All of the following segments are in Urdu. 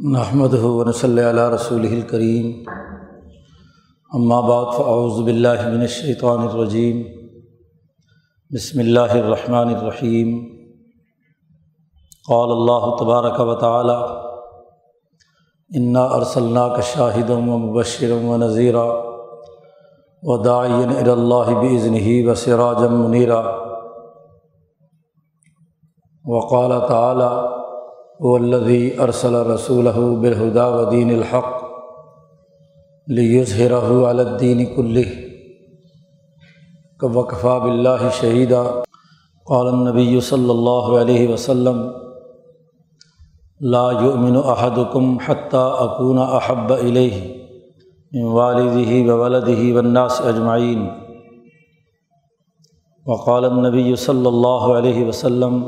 نحمد صلی علیہ رسول الکریم بعد فاعوذ باللہ من الشیطان الرجیم بسم اللہ الرحمن الرحیم قال اللہ تبارک و تعالی انا ارسلنا کا شاہد و مبشر و نذیرہ و داعین اللہ بزن و سراجم منیرا وقال تعالی والذی ارسل رسول بالہدا ودین الحق لیظہرہ علی الدین کلہ وقفا بلّہ شہیدہ قال النبی صلی اللہ علیہ وسلم لا يؤمن احدكم حتى اكون احب الیہ من والدہ وولدہ والناس اجمعین وقال النبی صلی اللہ علیہ وسلم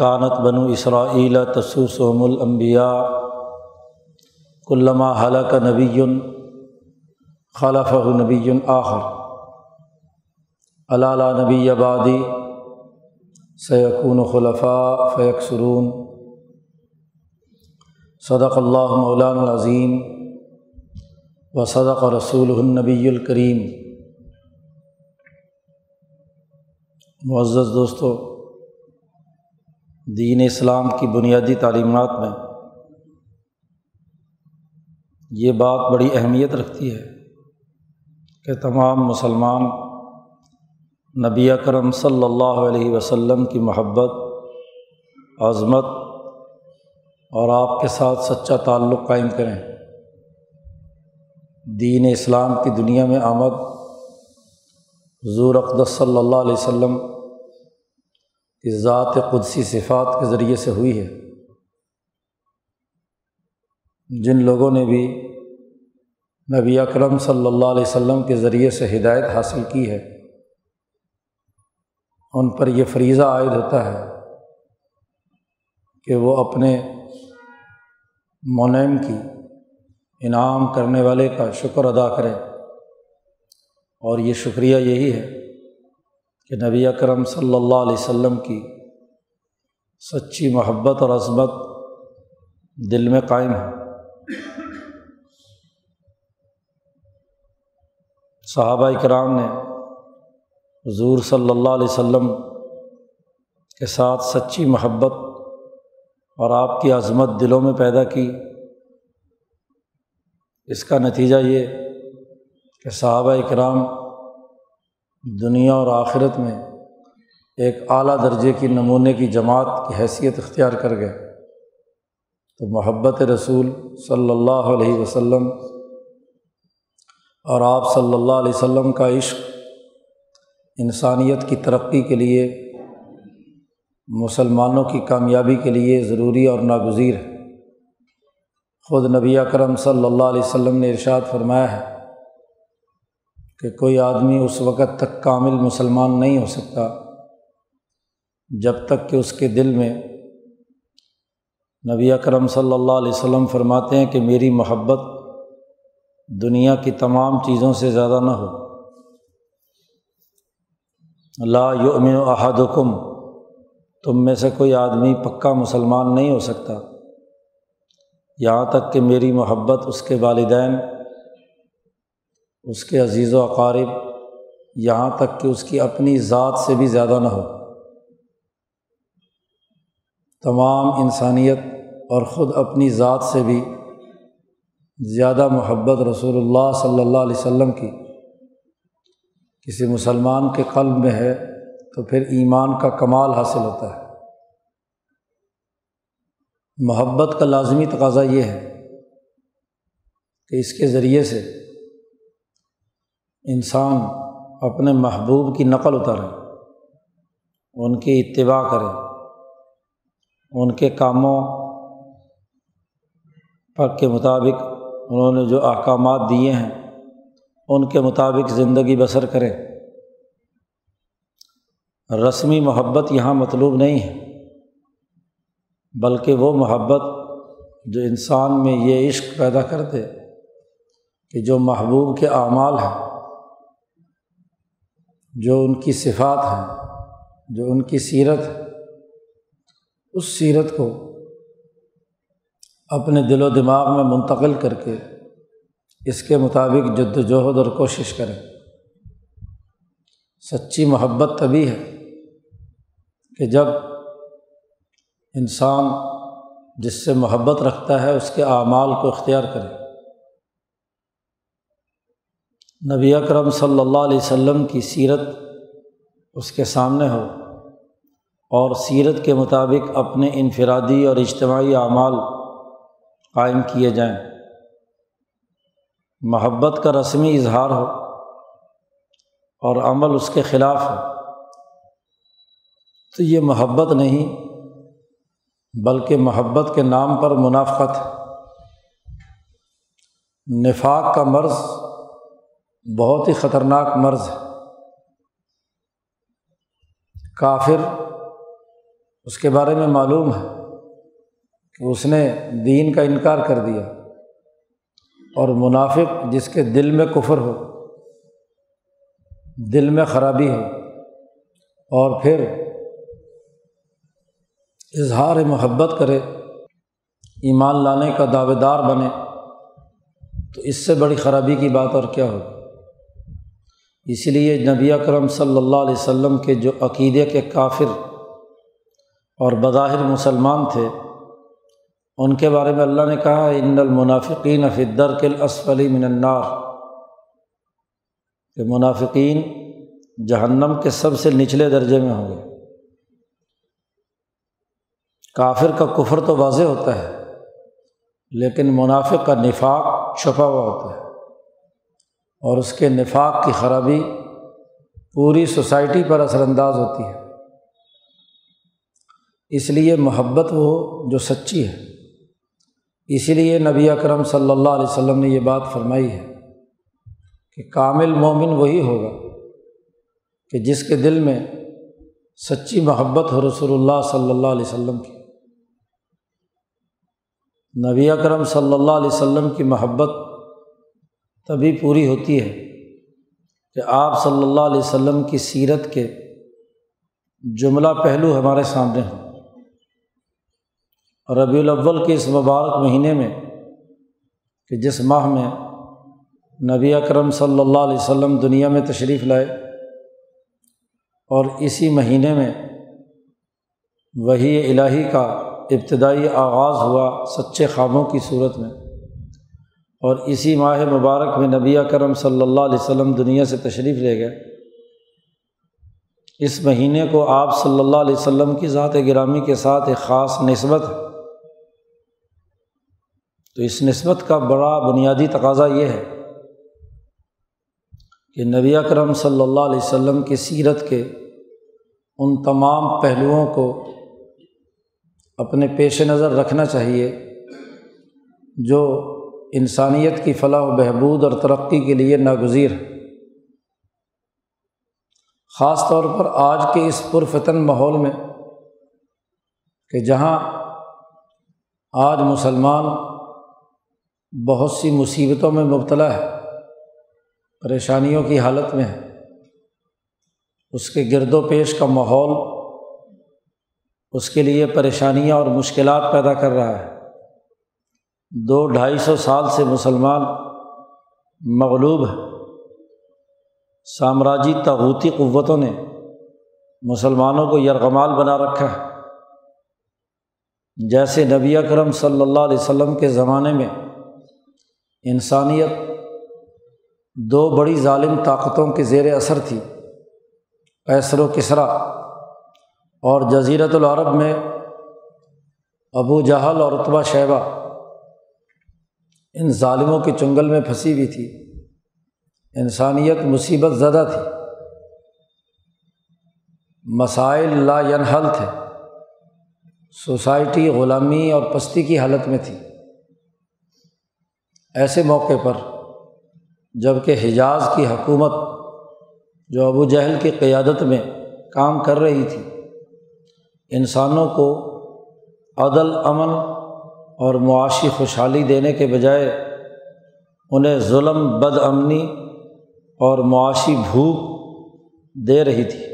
کانت بنو اسرائیل تسوسوم الانبیاء کلما حلق نبی خلف نبی آخر. علالہ نبی آبادی سیقون خلفاء فیق سرون صدق اللہ مولان العظیم و صدق رسول النبی الکریم. معزز دوستو دین اسلام کی بنیادی تعلیمات میں یہ بات بڑی اہمیت رکھتی ہے کہ تمام مسلمان نبی اکرم صلی اللہ علیہ وسلم کی محبت، عظمت اور آپ کے ساتھ سچا تعلق قائم کریں۔ دین اسلام کی دنیا میں آمد، حضور اقدس صلی اللہ علیہ وسلم کہ ذات قدسی صفات کے ذریعے سے ہوئی ہے۔ جن لوگوں نے بھی نبی اکرم صلی اللہ علیہ وسلم کے ذریعے سے ہدایت حاصل کی ہے، ان پر یہ فریضہ عائد ہوتا ہے کہ وہ اپنے مونیم کی انعام کرنے والے کا شکر ادا کریں۔ اور یہ شکریہ یہی ہے کہ نبی اکرم صلی اللہ علیہ وسلم کی سچی محبت اور عظمت دل میں قائم ہے۔ صحابہ اکرام نے حضور صلی اللہ علیہ وسلم کے ساتھ سچی محبت اور آپ کی عظمت دلوں میں پیدا کی۔ اس کا نتیجہ یہ کہ صحابہ اکرام دنیا اور آخرت میں ایک اعلیٰ درجے کی نمونے کی جماعت کی حیثیت اختیار کر گئے۔ تو محبت رسول صلی اللہ علیہ وسلم اور آپ صلی اللہ علیہ وسلم کا عشق انسانیت کی ترقی کے لیے، مسلمانوں کی کامیابی کے لیے ضروری اور ناگزیر ہے۔ خود نبی اکرم صلی اللہ علیہ وسلم نے ارشاد فرمایا ہے کہ کوئی آدمی اس وقت تک کامل مسلمان نہیں ہو سکتا جب تک کہ اس کے دل میں نبی اکرم صلی اللہ علیہ وسلم فرماتے ہیں کہ میری محبت دنیا کی تمام چیزوں سے زیادہ نہ ہو۔ لا یؤمن احدکم، تم میں سے کوئی آدمی پکا مسلمان نہیں ہو سکتا۔ یہاں تک کہ میری محبت اس کے والدین اس کے عزیز و اقارب، یہاں تک کہ اس کی اپنی ذات سے بھی زیادہ نہ ہو۔ تمام انسانیت اور خود اپنی ذات سے بھی زیادہ محبت رسول اللہ صلی اللہ علیہ وسلم کی۔ کسی مسلمان کے قلب میں ہے تو پھر ایمان کا کمال حاصل ہوتا ہے۔ محبت کا لازمی تقاضا یہ ہے کہ اس کے ذریعے سے انسان اپنے محبوب کی نقل اتارے، ان کی اتباع کرے، ان کے کاموں پر کے مطابق انہوں نے جو احکامات دیے ہیں، ان کے مطابق زندگی بسر کرے۔ رسمی محبت یہاں مطلوب نہیں ہے، بلکہ وہ محبت جو انسان میں یہ عشق پیدا کر دے کہ جو محبوب کے اعمال ہیں۔ جو ان کی صفات ہیں، جو ان کی سیرت ہے، اس سیرت کو اپنے دل و دماغ میں منتقل کر کے اس کے مطابق جد وجہد اور کوشش کریں۔ سچی محبت تبھی ہے کہ جب انسان جس سے محبت رکھتا ہے، اس کے اعمال کو اختیار کرے۔ نبی اکرم صلی اللہ علیہ وسلم کی سیرت اس کے سامنے ہو اور سیرت کے مطابق اپنے انفرادی اور اجتماعی اعمال قائم کیے جائیں۔ محبت کا رسمی اظہار ہو اور عمل اس کے خلاف ہو۔ تو یہ محبت نہیں، بلکہ محبت کے نام پر منافقت ہے۔ نفاق کا مرض بہت ہی خطرناک مرض ہے۔ کافر اس کے بارے میں معلوم ہے کہ اس نے دین کا انکار کر دیا اور منافق جس کے دل میں کفر ہو، دل میں خرابی ہو، اور پھر اظہار محبت کرے، ایمان لانے کا دعوے دار بنے، تو اس سے بڑی خرابی کی بات اور کیا ہوگی؟ اس لیے نبی اکرم صلی اللہ علیہ وسلم کے جو عقیدے کے کافر اور بظاہر مسلمان تھے، ان کے بارے میں اللہ نے کہا، ان المنافقین فدر کل اسفلی من النار. کہ منافقین جہنم کے سب سے نچلے درجے میں ہوں گے۔ کافر کا کفر تو واضح ہوتا ہے، لیکن منافق کا نفاق چھپا ہوا ہوتا ہے۔ اور اس کے نفاق کی خرابی پوری سوسائٹی پر اثر انداز ہوتی ہے۔ اس لیے محبت وہ جو سچی ہے۔ اسی لیے نبی اکرم صلی اللہ علیہ وسلم نے یہ بات فرمائی ہے کہ کامل مومن وہی ہوگا کہ جس کے دل میں سچی محبت ہو رسول اللہ صلی اللہ علیہ وسلم کی۔ نبی اکرم صلی اللہ علیہ وسلم کی محبت تبھی پوری ہوتی ہے کہ آپ صلی اللہ علیہ وسلم کی سیرت کے جملہ پہلو ہمارے سامنے ہوں۔ ربیع الاول کے اس مبارک مہینے میں کہ جس ماہ میں نبی اکرم صلی اللہ علیہ وسلم دنیا میں تشریف لائے، اور اسی مہینے میں وہی الہی کا ابتدائی آغاز ہوا سچے خوابوں کی صورت میں۔ اور اسی ماہ مبارک میں نبی کرم صلی اللہ علیہ وسلم دنیا سے تشریف لے گئے۔ اس مہینے کو آپ صلی اللہ علیہ وسلم کی ذات گرامی کے ساتھ ایک خاص نسبت ہے۔ تو اس نسبت کا بڑا بنیادی تقاضا یہ ہے کہ نبی کرم صلی اللہ علیہ وسلم کی سیرت کے ان تمام پہلوؤں کو اپنے پیش نظر رکھنا چاہیے جو انسانیت کی فلاح و بہبود اور ترقی کے لیے ناگزیر۔ ہے خاص طور پر آج کے اس پرفتن ماحول میں کہ جہاں آج مسلمان بہت سی مصیبتوں میں مبتلا ہے، پریشانیوں کی حالت میں ہے، اس کے گرد و پیش کا ماحول اس کے لیے پریشانیاں اور مشکلات پیدا کر رہا ہے۔ دو ڈھائی سو سال سے مسلمان مغلوب ہے سامراجی تغوتی قوتوں نے مسلمانوں کو یرغمال بنا رکھا ہے۔ جیسے نبی اکرم صلی اللہ علیہ وسلم کے زمانے میں انسانیت دو بڑی ظالم طاقتوں کے زیر اثر تھی پیسر و کسرا، اور جزیرت العرب میں ابو جہل اور رتبہ شیبہ۔ ان ظالموں کے چنگل میں پھنسی ہوئی تھی۔ انسانیت مصیبت زدہ تھی۔ مسائل لا ینحل تھے۔ سوسائٹی غلامی اور پستی کی حالت میں تھی۔ ایسے موقع پر جبکہ حجاز کی حکومت جو ابو جہل کی قیادت میں کام کر رہی تھی، انسانوں کو عدل امن اور معاشی خوشحالی دینے کے بجائے انہیں ظلم، بد امنی اور معاشی بھوک دے رہی تھی۔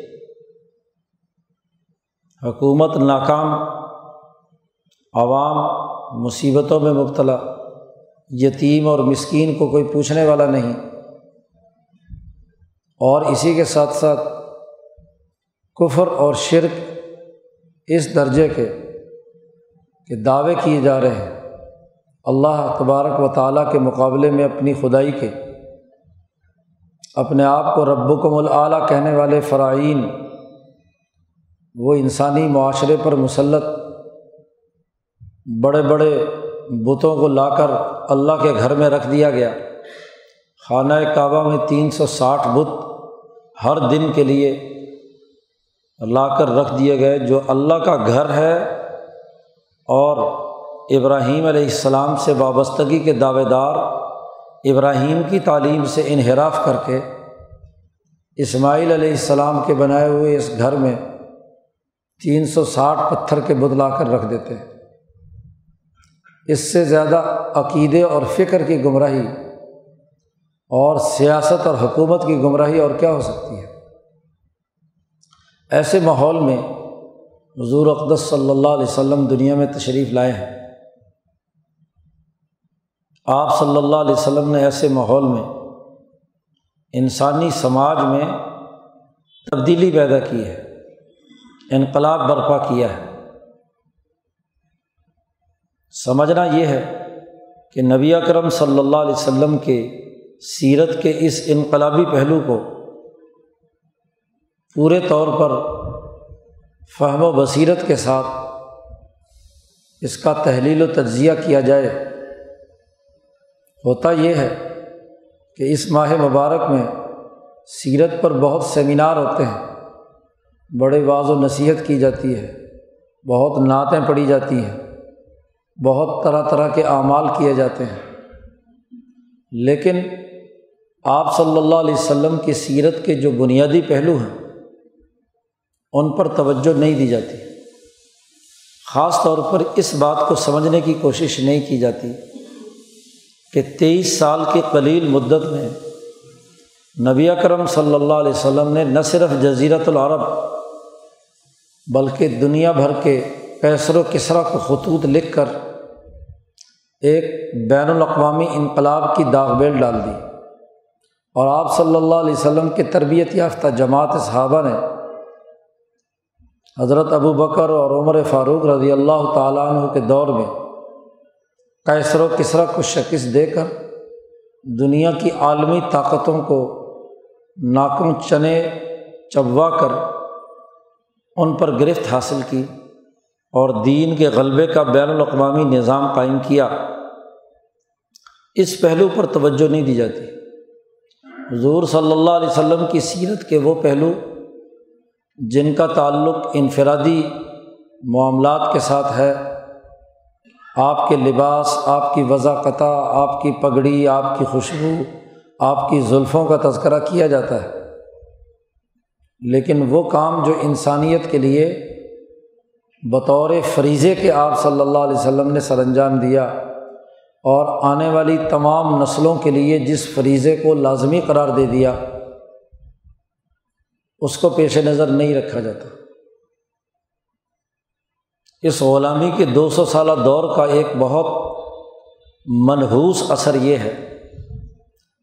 حکومت ناکام، عوام مصیبتوں میں مبتلا، یتیم اور مسکین کو کوئی پوچھنے والا نہیں۔ اور اسی کے ساتھ ساتھ کفر اور شرک اس درجے کے کہ دعوے کیے جا رہے ہیں۔ اللہ تبارک و تعالیٰ کے مقابلے میں اپنی خدائی کے۔ اپنے آپ کو رب و کم کہنے والے فرائین وہ انسانی معاشرے پر مسلط، بڑے بڑے بتوں کو لا کر اللہ کے گھر میں رکھ دیا گیا۔ خانہ کعبہ میں تین سو ساٹھ بت ہر دن کے لیے لا کر رکھ دیے گئے، جو اللہ کا گھر ہے اور ابراہیم علیہ السلام سے وابستگی کے دعوے دار ابراہیم کی تعلیم سے انحراف کر کے اسماعیل علیہ السلام کے بنائے ہوئے اس گھر میں تین سو ساٹھ پتھر کے بدلا کر رکھ دیتے ہیں۔ اس سے زیادہ عقیدے اور فکر کی گمراہی اور سیاست اور حکومت کی گمراہی اور کیا ہو سکتی ہے؟ ایسے ماحول میں حضور اقدس صلی اللہ علیہ وسلم دنیا میں تشریف لائے ہیں۔ آپ صلی اللہ علیہ وسلم نے ایسے ماحول میں، انسانی سماج میں تبدیلی پیدا کی ہے، انقلاب برپا کیا ہے۔ سمجھنا یہ ہے کہ نبی اکرم صلی اللہ علیہ وسلم کے سیرت کے اس انقلابی پہلو کو پورے طور پر فہم و بصیرت کے ساتھ اس کا تحلیل و تجزیہ کیا جائے، ہوتا یہ ہے کہ اس ماہ مبارک میں سیرت پر بہت سیمینار ہوتے ہیں، بڑے واض و نصیحت کی جاتی ہے، بہت نعتیں پڑھی جاتی ہیں، بہت طرح طرح کے اعمال کیے جاتے ہیں۔ لیکن آپ صلی اللہ علیہ وسلم کی سیرت کے جو بنیادی پہلو ہیں ان پر توجہ نہیں دی جاتی۔ خاص طور پر اس بات کو سمجھنے کی کوشش نہیں کی جاتی کہ تیئیس سال کی قلیل مدت میں نبی کرم صلی اللہ علیہ وسلم نے نہ صرف جزیرت العرب بلکہ دنیا بھر کے کیسر و کسرا کو خطوط لکھ کر ایک بین الاقوامی انقلاب کی داغ بیل ڈال دی اور آپ صلی اللہ علیہ وسلم کے تربیت یافتہ جماعت صحابہ نے حضرت ابو بکر اور عمر فاروق رضی اللہ تعالیٰ عنہ کے دور میں کیسر و کسرا کو شکست دے کر دنیا کی عالمی طاقتوں کو ناکم چنے چبوا کر ان پر گرفت حاصل کی اور دین کے غلبے کا بین الاقوامی نظام قائم کیا۔ اس پہلو پر توجہ نہیں دی جاتی۔ حضور صلی اللہ علیہ وسلم کی سیرت کے وہ پہلو جن کا تعلق انفرادی معاملات کے ساتھ ہے، آپ کے لباس، آپ کی وضاقتہ آپ کی پگڑی، آپ کی خوشبو، آپ کی زلفوں کا تذکرہ کیا جاتا ہے۔ لیکن وہ کام جو انسانیت کے لیے بطور فریضے کے آپ صلی اللہ علیہ وسلم نے سر انجام دیا اور آنے والی تمام نسلوں کے لیے جس فریضے کو لازمی قرار دے دیا۔ اس کو پیش نظر نہیں رکھا جاتا۔ اس غلامی کے دو سو سالہ دور کا ایک بہت منحوس اثر یہ ہے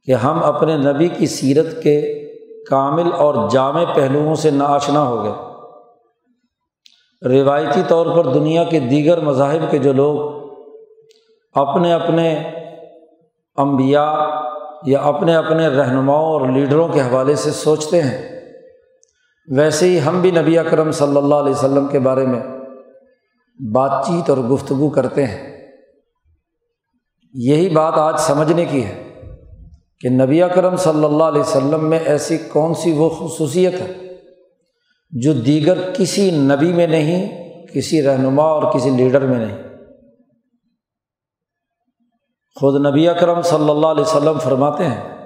کہ ہم اپنے نبی کی سیرت کے کامل اور جامع پہلوؤں سے ناشنا ہو گئے۔ روایتی طور پر دنیا کے دیگر مذاہب کے جو لوگ اپنے اپنے امبیا یا اپنے اپنے رہنماؤں اور لیڈروں کے حوالے سے سوچتے ہیں ویسے ہی ہم بھی نبی اکرم صلی اللہ علیہ وسلم کے بارے میں بات چیت اور گفتگو کرتے ہیں۔ یہی بات آج سمجھنے کی ہے کہ نبی اکرم صلی اللہ علیہ وسلم میں ایسی کون سی وہ خصوصیت ہے جو دیگر کسی نبی میں نہیں، کسی رہنما اور کسی لیڈر میں نہیں۔ خود نبی اکرم صلی اللہ علیہ وسلم فرماتے ہیں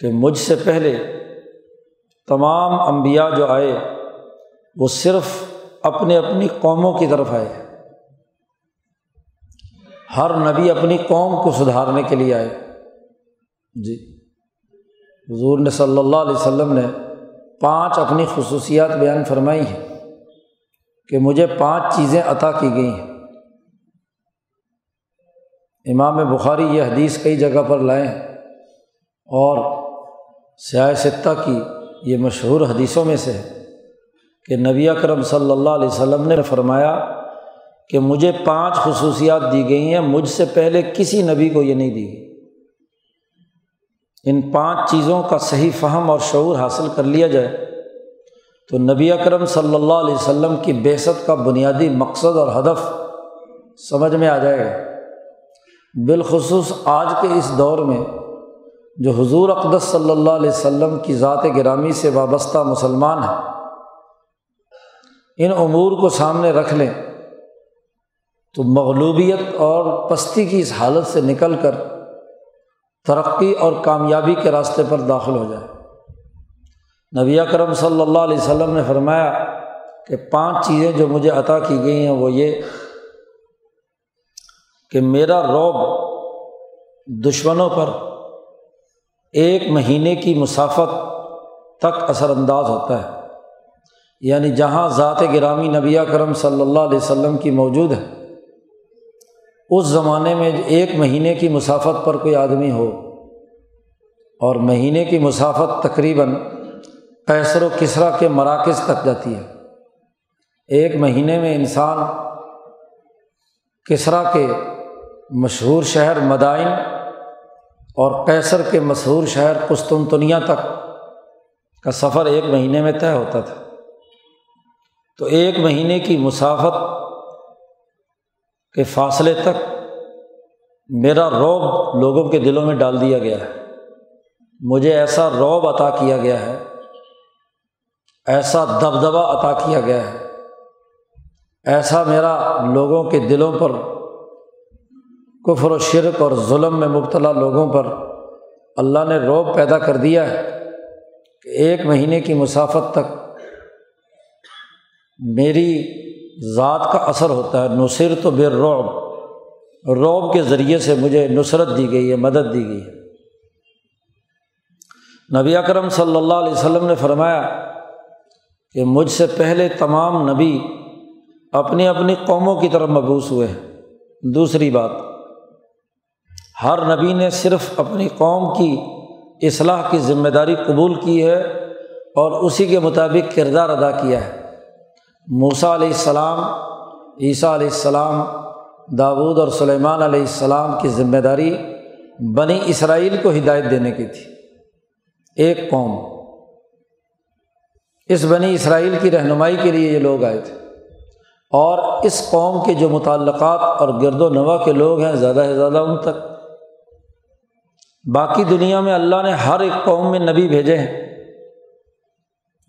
کہ مجھ سے پہلے تمام انبیاء جو آئے، وہ صرف اپنے اپنی قوموں کی طرف آئے۔ ہر نبی اپنی قوم کو سدھارنے کے لیے آئے۔ جی حضور نے صلی اللہ علیہ وسلم نے پانچ اپنی خصوصیات بیان فرمائی ہیں کہ مجھے پانچ چیزیں عطا کی گئی ہیں۔ امام بخاری یہ حدیث کئی جگہ پر لائے ہیں اور سیاہ ستہ کی یہ مشہور حدیثوں میں سے ہے کہ نبی اکرم صلی اللہ علیہ وسلم نے فرمایا کہ مجھے پانچ خصوصیات دی گئی ہیں، مجھ سے پہلے کسی نبی کو یہ نہیں دی گئی۔ ان پانچ چیزوں کا صحیح فہم اور شعور حاصل کر لیا جائے تو نبی اکرم صلی اللہ علیہ وسلم کی بیست کا بنیادی مقصد اور ہدف سمجھ میں آ جائے گا۔ بالخصوص آج کے اس دور میں جو حضور اقدس صلی اللہ علیہ وسلم کی ذات گرامی سے وابستہ مسلمان ہیں، ان امور کو سامنے رکھ لیں۔ تو مغلوبیت اور پستی کی اس حالت سے نکل کر ترقی اور کامیابی کے راستے پر داخل ہو جائے۔ نبی کرم صلی اللہ علیہ وسلم نے فرمایا کہ پانچ چیزیں جو مجھے عطا کی گئی ہیں، وہ یہ کہ میرا روب دشمنوں پر ایک مہینے کی مسافت تک اثر انداز ہوتا ہے۔ یعنی جہاں ذات گرامی نبی کرم صلی اللہ علیہ وسلم کی موجود ہے، اس زمانے میں ایک مہینے کی مسافت پر کوئی آدمی ہو۔ اور مہینے کی مسافت تقریباً کیسر و کسرا کے مراکز تک جاتی ہے۔ ایک مہینے میں انسان کسرا کے مشہور شہر مدائن اور کیسر کے مشہور شہر قسطنطنیہ تک کا سفر ایک مہینے میں طے ہوتا تھا۔ تو ایک مہینے کی مسافت کے فاصلے تک میرا روب لوگوں کے دلوں میں ڈال دیا گیا ہے۔ مجھے ایسا روب عطا کیا گیا ہے، ایسا دبدبا عطا کیا گیا ہے، ایسا میرا لوگوں کے دلوں پر کفر و شرک اور ظلم میں مبتلا لوگوں پر اللہ نے روب پیدا کر دیا ہے کہ ایک مہینے کی مسافت تک میری ذات کا اثر ہوتا ہے۔ نصر تو بے روب روب کے ذریعے سے مجھے نصرت دی گئی ہے، مدد دی گئی ہے۔ نبی اکرم صلی اللہ علیہ وسلم نے فرمایا کہ مجھ سے پہلے تمام نبی اپنی اپنی قوموں کی طرف مبوس ہوئے ہیں۔ دوسری بات ہر نبی نے صرف اپنی قوم کی اصلاح کی ذمہ داری قبول کی ہے اور اسی کے مطابق کردار ادا کیا ہے۔ موسا علیہ السلام، عیسیٰ علیہ السلام، داود اور سلیمان علیہ السلام کی ذمہ داری بنی اسرائیل کو ہدایت دینے کی تھی۔ ایک قوم۔ اس بنی اسرائیل کی رہنمائی کے لیے یہ لوگ آئے تھے۔ اور اس قوم کے جو متعلقات اور گرد و نوا کے لوگ ہیں، زیادہ سے زیادہ ان تک۔ باقی دنیا میں اللہ نے ہر ایک قوم میں نبی بھیجے ہیں۔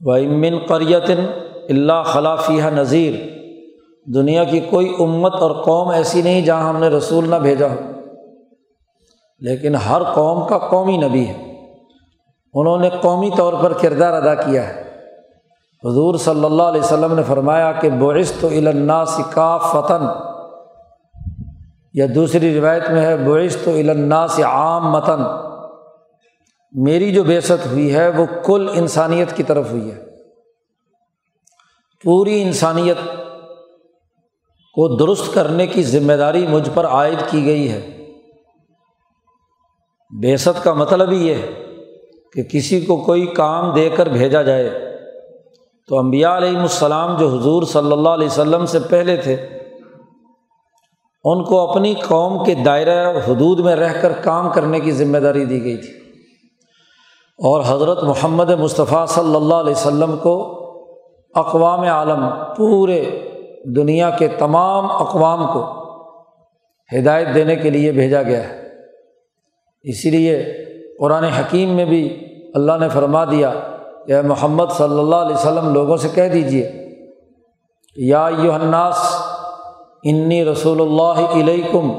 وہ امن قریتن اللہ خلافیہ نذیر دنیا کی کوئی امت اور قوم ایسی نہیں جہاں ہم نے رسول نہ بھیجا ہو۔ لیکن ہر قوم کا قومی نبی ہے۔ انہوں نے قومی طور پر کردار ادا کیا ہے۔ حضور صلی اللہ علیہ وسلم نے فرمایا کہ بعث تو الناس کا فتن یا دوسری روایت میں ہے بعث تو الناس عام متن میری جو بیست ہوئی ہے، وہ کل انسانیت کی طرف ہوئی ہے۔ پوری انسانیت کو درست کرنے کی ذمہ داری مجھ پر عائد کی گئی ہے۔ بیست کا مطلب ہی یہ ہے کہ کسی کو کوئی کام دے کر بھیجا جائے۔ تو امبیا علیہم السلام جو حضور صلی اللہ علیہ وسلم سے پہلے تھے ان کو اپنی قوم کے دائرہ حدود میں رہ کر کام کرنے کی ذمہ داری دی گئی تھی۔ اور حضرت محمد مصطفیٰ صلی اللہ علیہ وسلم کو اقوام عالم پورے دنیا کے تمام اقوام کو ہدایت دینے کے لیے بھیجا گیا ہے۔ اسی لیے قرآن حکیم میں بھی اللہ نے فرما دیا کہ محمد صلی اللہ علیہ وسلم، لوگوں سے کہہ دیجیے یا یو الناس انی رسول اللہ علیکم۔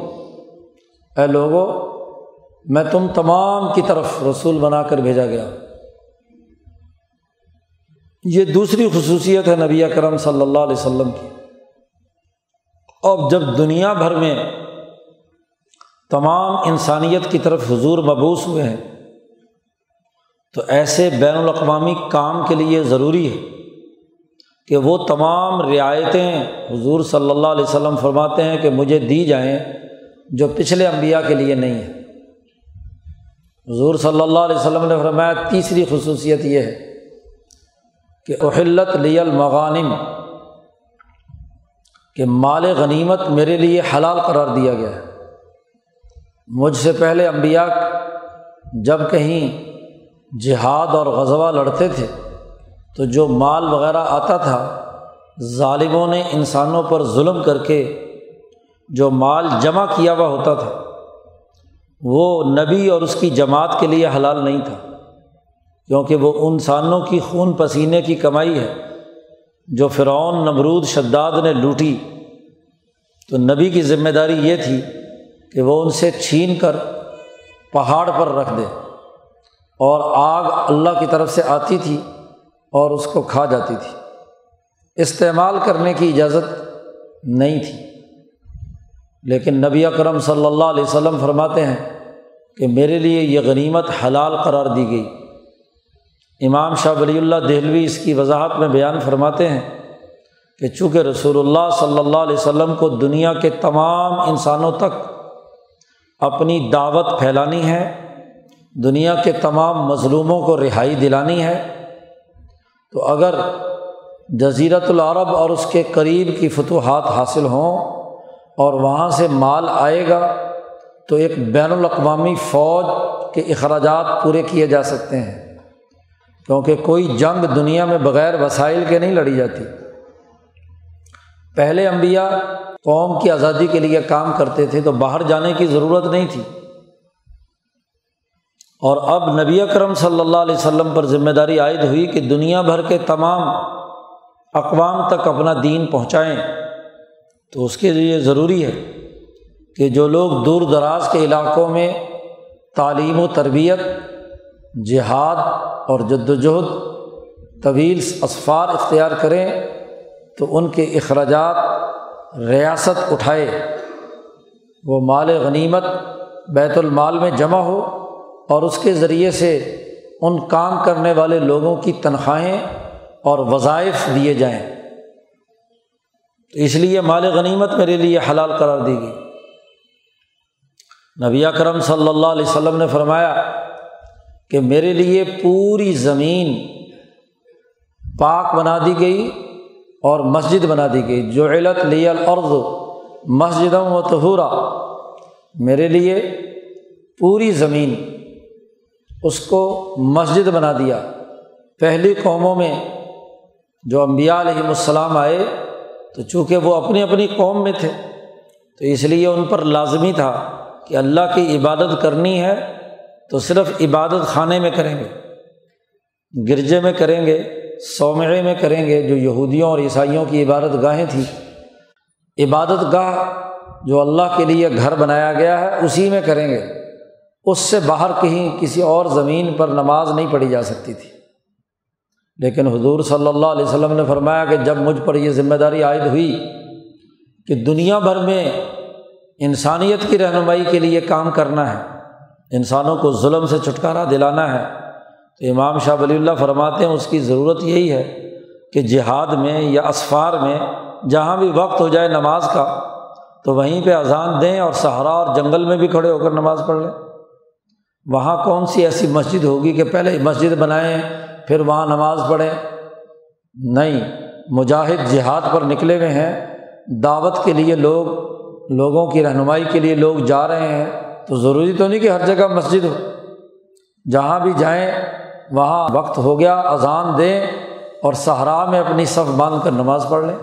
اے لوگو، میں تم تمام کی طرف رسول بنا کر بھیجا گیا۔ یہ دوسری خصوصیت ہے نبی کرم صلی اللہ علیہ وسلم کی۔ اب جب دنیا بھر میں تمام انسانیت کی طرف حضور مبوس ہوئے ہیں، تو ایسے بین الاقوامی کام کے لیے ضروری ہے۔ کہ وہ تمام رعایتیں حضور صلی اللہ علیہ وسلم فرماتے ہیں کہ مجھے دی جائیں جو پچھلے انبیاء کے لیے نہیں ہے حضور صلی اللہ علیہ وسلم نے فرمایا، تیسری خصوصیت یہ ہے کہ اہلت لی المغانم، کہ مال غنیمت میرے لیے حلال قرار دیا گیا ہے۔ مجھ سے پہلے انبیاء جب کہیں جہاد اور غزوہ لڑتے تھے تو جو مال وغیرہ آتا تھا، ظالموں نے انسانوں پر ظلم کر کے جو مال جمع کیا ہوا ہوتا تھا، وہ نبی اور اس کی جماعت کے لیے حلال نہیں تھا۔ کیونکہ وہ انسانوں کی خون پسینے کی کمائی ہے، جو فرعون، نمرود، شداد نے لوٹی۔ تو نبی کی ذمہ داری یہ تھی کہ وہ ان سے چھین کر پہاڑ پر رکھ دے۔ اور آگ اللہ کی طرف سے آتی تھی اور اس کو کھا جاتی تھی۔ استعمال کرنے کی اجازت نہیں تھی۔ لیکن نبی اکرم صلی اللہ علیہ وسلم فرماتے ہیں کہ میرے لیے یہ غنیمت حلال قرار دی گئی۔ امام شاہ ولی اللہ دہلوی اس کی وضاحت میں بیان فرماتے ہیں کہ چونکہ رسول اللہ صلی اللہ علیہ وسلم کو دنیا کے تمام انسانوں تک اپنی دعوت پھیلانی ہے، دنیا کے تمام مظلوموں کو رہائی دلانی ہے تو اگر جزیرت العرب اور اس کے قریب کی فتوحات حاصل ہوں اور وہاں سے مال آئے گا، تو ایک بین الاقوامی فوج کے اخراجات پورے کیے جا سکتے ہیں۔ کیونکہ کوئی جنگ دنیا میں بغیر وسائل کے نہیں لڑی جاتی۔ پہلے انبیاء قوم کی آزادی کے لیے کام کرتے تھے تو باہر جانے کی ضرورت نہیں تھی۔ اور اب نبی اکرم صلی اللہ علیہ وسلم پر ذمہ داری عائد ہوئی کہ دنیا بھر کے تمام اقوام تک اپنا دین پہنچائیں، تو اس کے لیے ضروری ہے کہ جو لوگ دور دراز کے علاقوں میں تعلیم و تربیت، جہاد اور جد وجہد طویل اسفار اختیار کریں، تو ان کے اخراجات ریاست اٹھائے، وہ مال غنیمت، بیت المال میں جمع ہو۔ اور اس کے ذریعے سے ان کام کرنے والے لوگوں کی تنخواہیں اور وظائف دیے جائیں۔ تو اس لیے مال غنیمت میرے لیے حلال قرار دی گئی۔ نبی کرم صلی اللہ علیہ وسلم نے فرمایا کہ میرے لیے پوری زمین پاک بنا دی گئی اور مسجد بنا دی گئی۔ جو علت لی الارض مسجد و تہورا میرے لیے پوری زمین اس کو مسجد بنا دیا۔ پہلی قوموں میں جو امبیا علیہم السلام آئے، تو چونکہ وہ اپنی اپنی قوم میں تھے، تو اس لیے ان پر لازمی تھا کہ اللہ کی عبادت کرنی ہے، تو صرف عبادت خانے میں کریں گے، گرجے میں کریں گے، سومعے میں کریں گے، جو یہودیوں اور عیسائیوں کی عبادت گاہیں تھیں۔ عبادت گاہ جو اللہ کے لیے گھر بنایا گیا ہے، اسی میں کریں گے۔ اس سے باہر کہیں کسی اور زمین پر نماز نہیں پڑھی جا سکتی تھی۔ لیکن حضور صلی اللہ علیہ وسلم نے فرمایا کہ جب مجھ پر یہ ذمہ داری عائد ہوئی کہ دنیا بھر میں انسانیت کی رہنمائی کے لیے کام کرنا ہے، انسانوں کو ظلم سے چھٹکارا دلانا ہے، تو امام شاہ ولی اللہ فرماتے ہیں اس کی ضرورت یہی ہے کہ جہاد میں یا اسفار میں جہاں بھی وقت ہو جائے نماز کا تو وہیں پہ اذان دیں اور سہارا اور جنگل میں بھی کھڑے ہو کر نماز پڑھ لیں۔ وہاں کون سی ایسی مسجد ہوگی کہ پہلے مسجد بنائیں، پھر وہاں نماز پڑھیں؟ نہیں، مجاہد جہاد پر نکلے ہوئے ہیں۔ دعوت کے لیے لوگ، لوگوں کی رہنمائی کے لیے لوگ جا رہے ہیں۔ تو ضروری تو نہیں کہ ہر جگہ مسجد ہو۔ جہاں بھی جائیں، وہاں وقت ہو گیا، اذان دیں اور صحرا میں اپنی صف باندھ کر نماز پڑھ لیں۔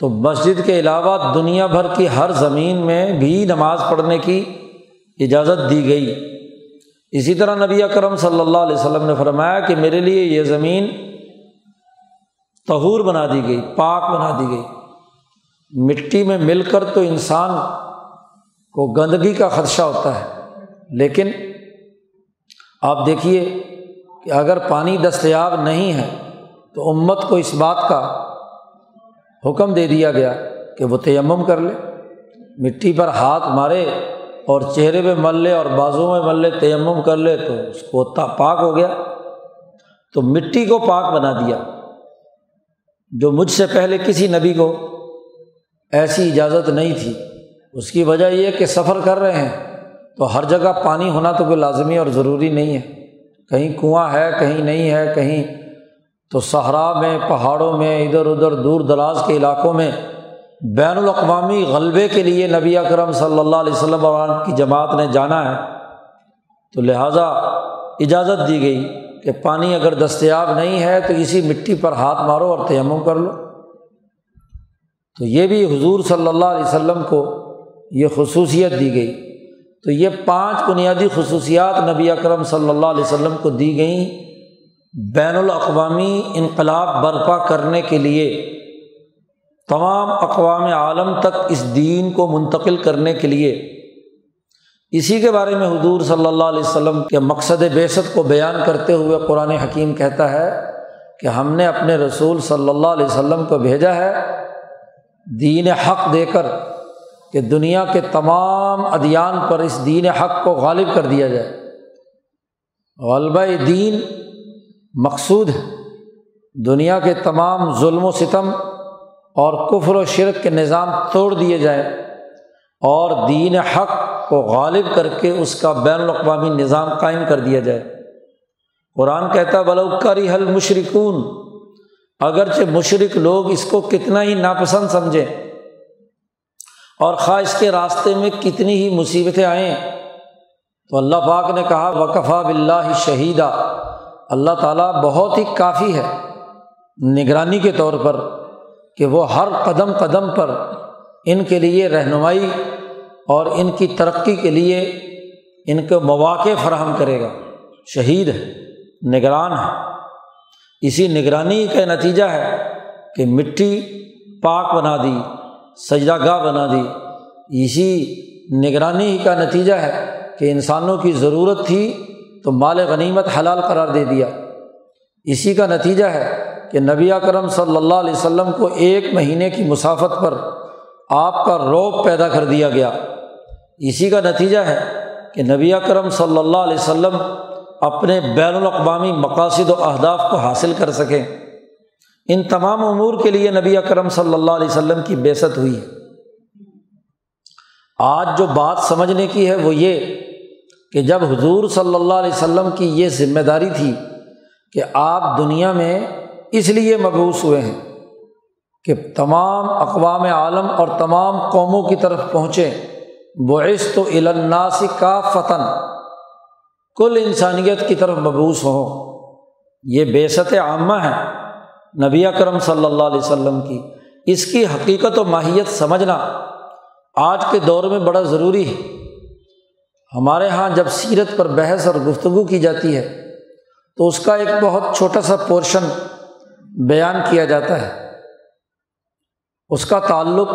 تو مسجد کے علاوہ دنیا بھر کی ہر زمین میں بھی نماز پڑھنے کی اجازت دی گئی۔ اسی طرح نبی اکرم صلی اللہ علیہ وسلم نے فرمایا کہ میرے لیے یہ زمین تہور بنا دی گئی، پاک بنا دی گئی۔ مٹی میں مل کر تو انسان کو گندگی کا خدشہ ہوتا ہے، لیکن آپ دیکھیے کہ اگر پانی دستیاب نہیں ہے تو امت کو اس بات کا حکم دے دیا گیا کہ وہ تیمم کر لے، مٹی پر ہاتھ مارے اور چہرے پہ مل لے اور بازو میں مل لے، تیمم کر لے، تو اس کو پاک ہو گیا۔ تو مٹی کو پاک بنا دیا۔ جو مجھ سے پہلے کسی نبی کو ایسی اجازت نہیں تھی۔ اس کی وجہ یہ کہ سفر کر رہے ہیں۔ تو ہر جگہ پانی ہونا تو کوئی لازمی اور ضروری نہیں ہے۔ کہیں کنواں ہے، کہیں نہیں ہے، کہیں تو صحرا میں، پہاڑوں میں، ادھر ادھر دور دراز کے علاقوں میں بین الاقوامی غلبے کے لیے نبی اکرم صلی اللہ علیہ وسلم کی جماعت نے جانا ہے، تو لہٰذا اجازت دی گئی کہ پانی اگر دستیاب نہیں ہے تو اسی مٹی پر ہاتھ مارو اور تیمم کر لو۔ تو یہ بھی حضور صلی اللہ علیہ وسلم کو یہ خصوصیت دی گئی۔ تو یہ پانچ بنیادی خصوصیات نبی اکرم صلی اللہ علیہ وسلم کو دی گئیں بین الاقوامی انقلاب برپا کرنے کے لیے۔ تمام اقوام عالم تک اس دین کو منتقل کرنے کے لیے۔ اسی کے بارے میں حضور صلی اللہ علیہ وسلم کے مقصد بیست کو بیان کرتے ہوئے قرآن حکیم کہتا ہے کہ ہم نے اپنے رسول صلی اللہ علیہ وسلم کو بھیجا ہے دین حق دے کر کہ دنیا کے تمام ادیان پر اس دین حق کو غالب کر دیا جائے۔ غلبہ دین مقصود ہے۔ دنیا کے تمام ظلم و ستم اور کفر و شرک کے نظام توڑ دیے جائیں اور دین حق کو غالب کر کے اس کا بین الاقوامی نظام قائم کر دیا جائے۔ قرآن کہتا بلوکاری حل مشرقون اگرچہ مشرق لوگ اس کو کتنا ہی ناپسند سمجھیں اور خواہ اس کے راستے میں کتنی ہی مصیبتیں آئیں، تو اللہ پاک نے کہا وقفہ بلّہ شہیدہ اللہ تعالیٰ بہت ہی کافی ہے، نگرانی کے طور پر۔ کہ وہ ہر قدم قدم پر ان کے لیے رہنمائی اور ان کی ترقی کے لیے ان کو مواقع فراہم کرے گا۔ شہید ہے، نگران ہے۔ اسی نگرانی کا نتیجہ ہے کہ مٹی پاک بنا دی، سجدہ گاہ بنا دی۔ اسی نگرانی کا نتیجہ ہے کہ انسانوں کی ضرورت تھی تو مال غنیمت حلال قرار دے دیا۔ اسی کا نتیجہ ہے کہ نبی کرم صلی اللہ علیہ وسلم کو ایک مہینے کی مسافت پر آپ کا روب پیدا کر دیا گیا۔ اسی کا نتیجہ ہے کہ نبی کرم صلی اللہ علیہ وسلم اپنے بین الاقوامی مقاصد و اہداف کو حاصل کر سکیں۔ ان تمام امور کے لیے نبی اکرم صلی اللہ علیہ وسلم کی بےست ہوئی ہے۔ آج جو بات سمجھنے کی ہے وہ یہ کہ جب حضور صلی اللہ علیہ وسلم کی یہ ذمہ داری تھی کہ آپ دنیا میں اس لیے مبوس ہوئے ہیں کہ تمام اقوام عالم اور تمام قوموں کی طرف پہنچے۔ بعث تو الناسی کا فتن کل انسانیت کی طرف مبوس ہوں یہ بیست عامہ ہے نبی اکرم صلی اللہ علیہ وسلم کی۔ اس کی حقیقت و ماہیت سمجھنا آج کے دور میں بڑا ضروری ہے۔ ہمارے یہاں جب سیرت پر بحث اور گفتگو کی جاتی ہے تو اس کا ایک بہت چھوٹا سا پورشن بیان کیا جاتا ہے۔ اس کا تعلق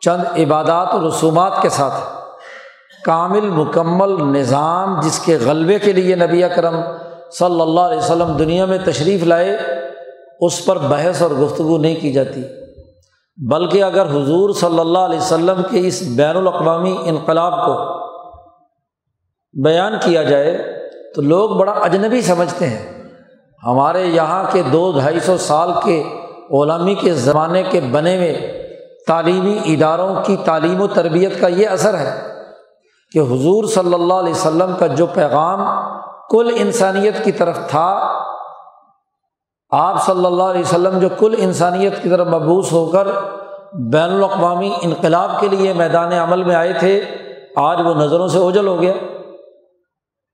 چند عبادات و رسومات کے ساتھ کامل مکمل نظام جس کے غلبے کے لیے نبی اکرم صلی اللہ علیہ وسلم دنیا میں تشریف لائے، اس پر بحث اور گفتگو نہیں کی جاتی۔ بلکہ اگر حضور صلی اللہ علیہ وسلم کے اس بین الاقوامی انقلاب کو بیان کیا جائے تو لوگ بڑا اجنبی سمجھتے ہیں۔ ہمارے یہاں کے دو ڈھائی سو سال کے غلامی کے زمانے کے بنے ہوئے تعلیمی اداروں کی تعلیم و تربیت کا یہ اثر ہے کہ حضور صلی اللہ علیہ وسلم کا جو پیغام کل انسانیت کی طرف تھا، آپ صلی اللہ علیہ وسلم جو کل انسانیت کی طرف مبوس ہو کر بین الاقوامی انقلاب کے لیے میدان عمل میں آئے تھے، آج وہ نظروں سے اوجل ہو گیا۔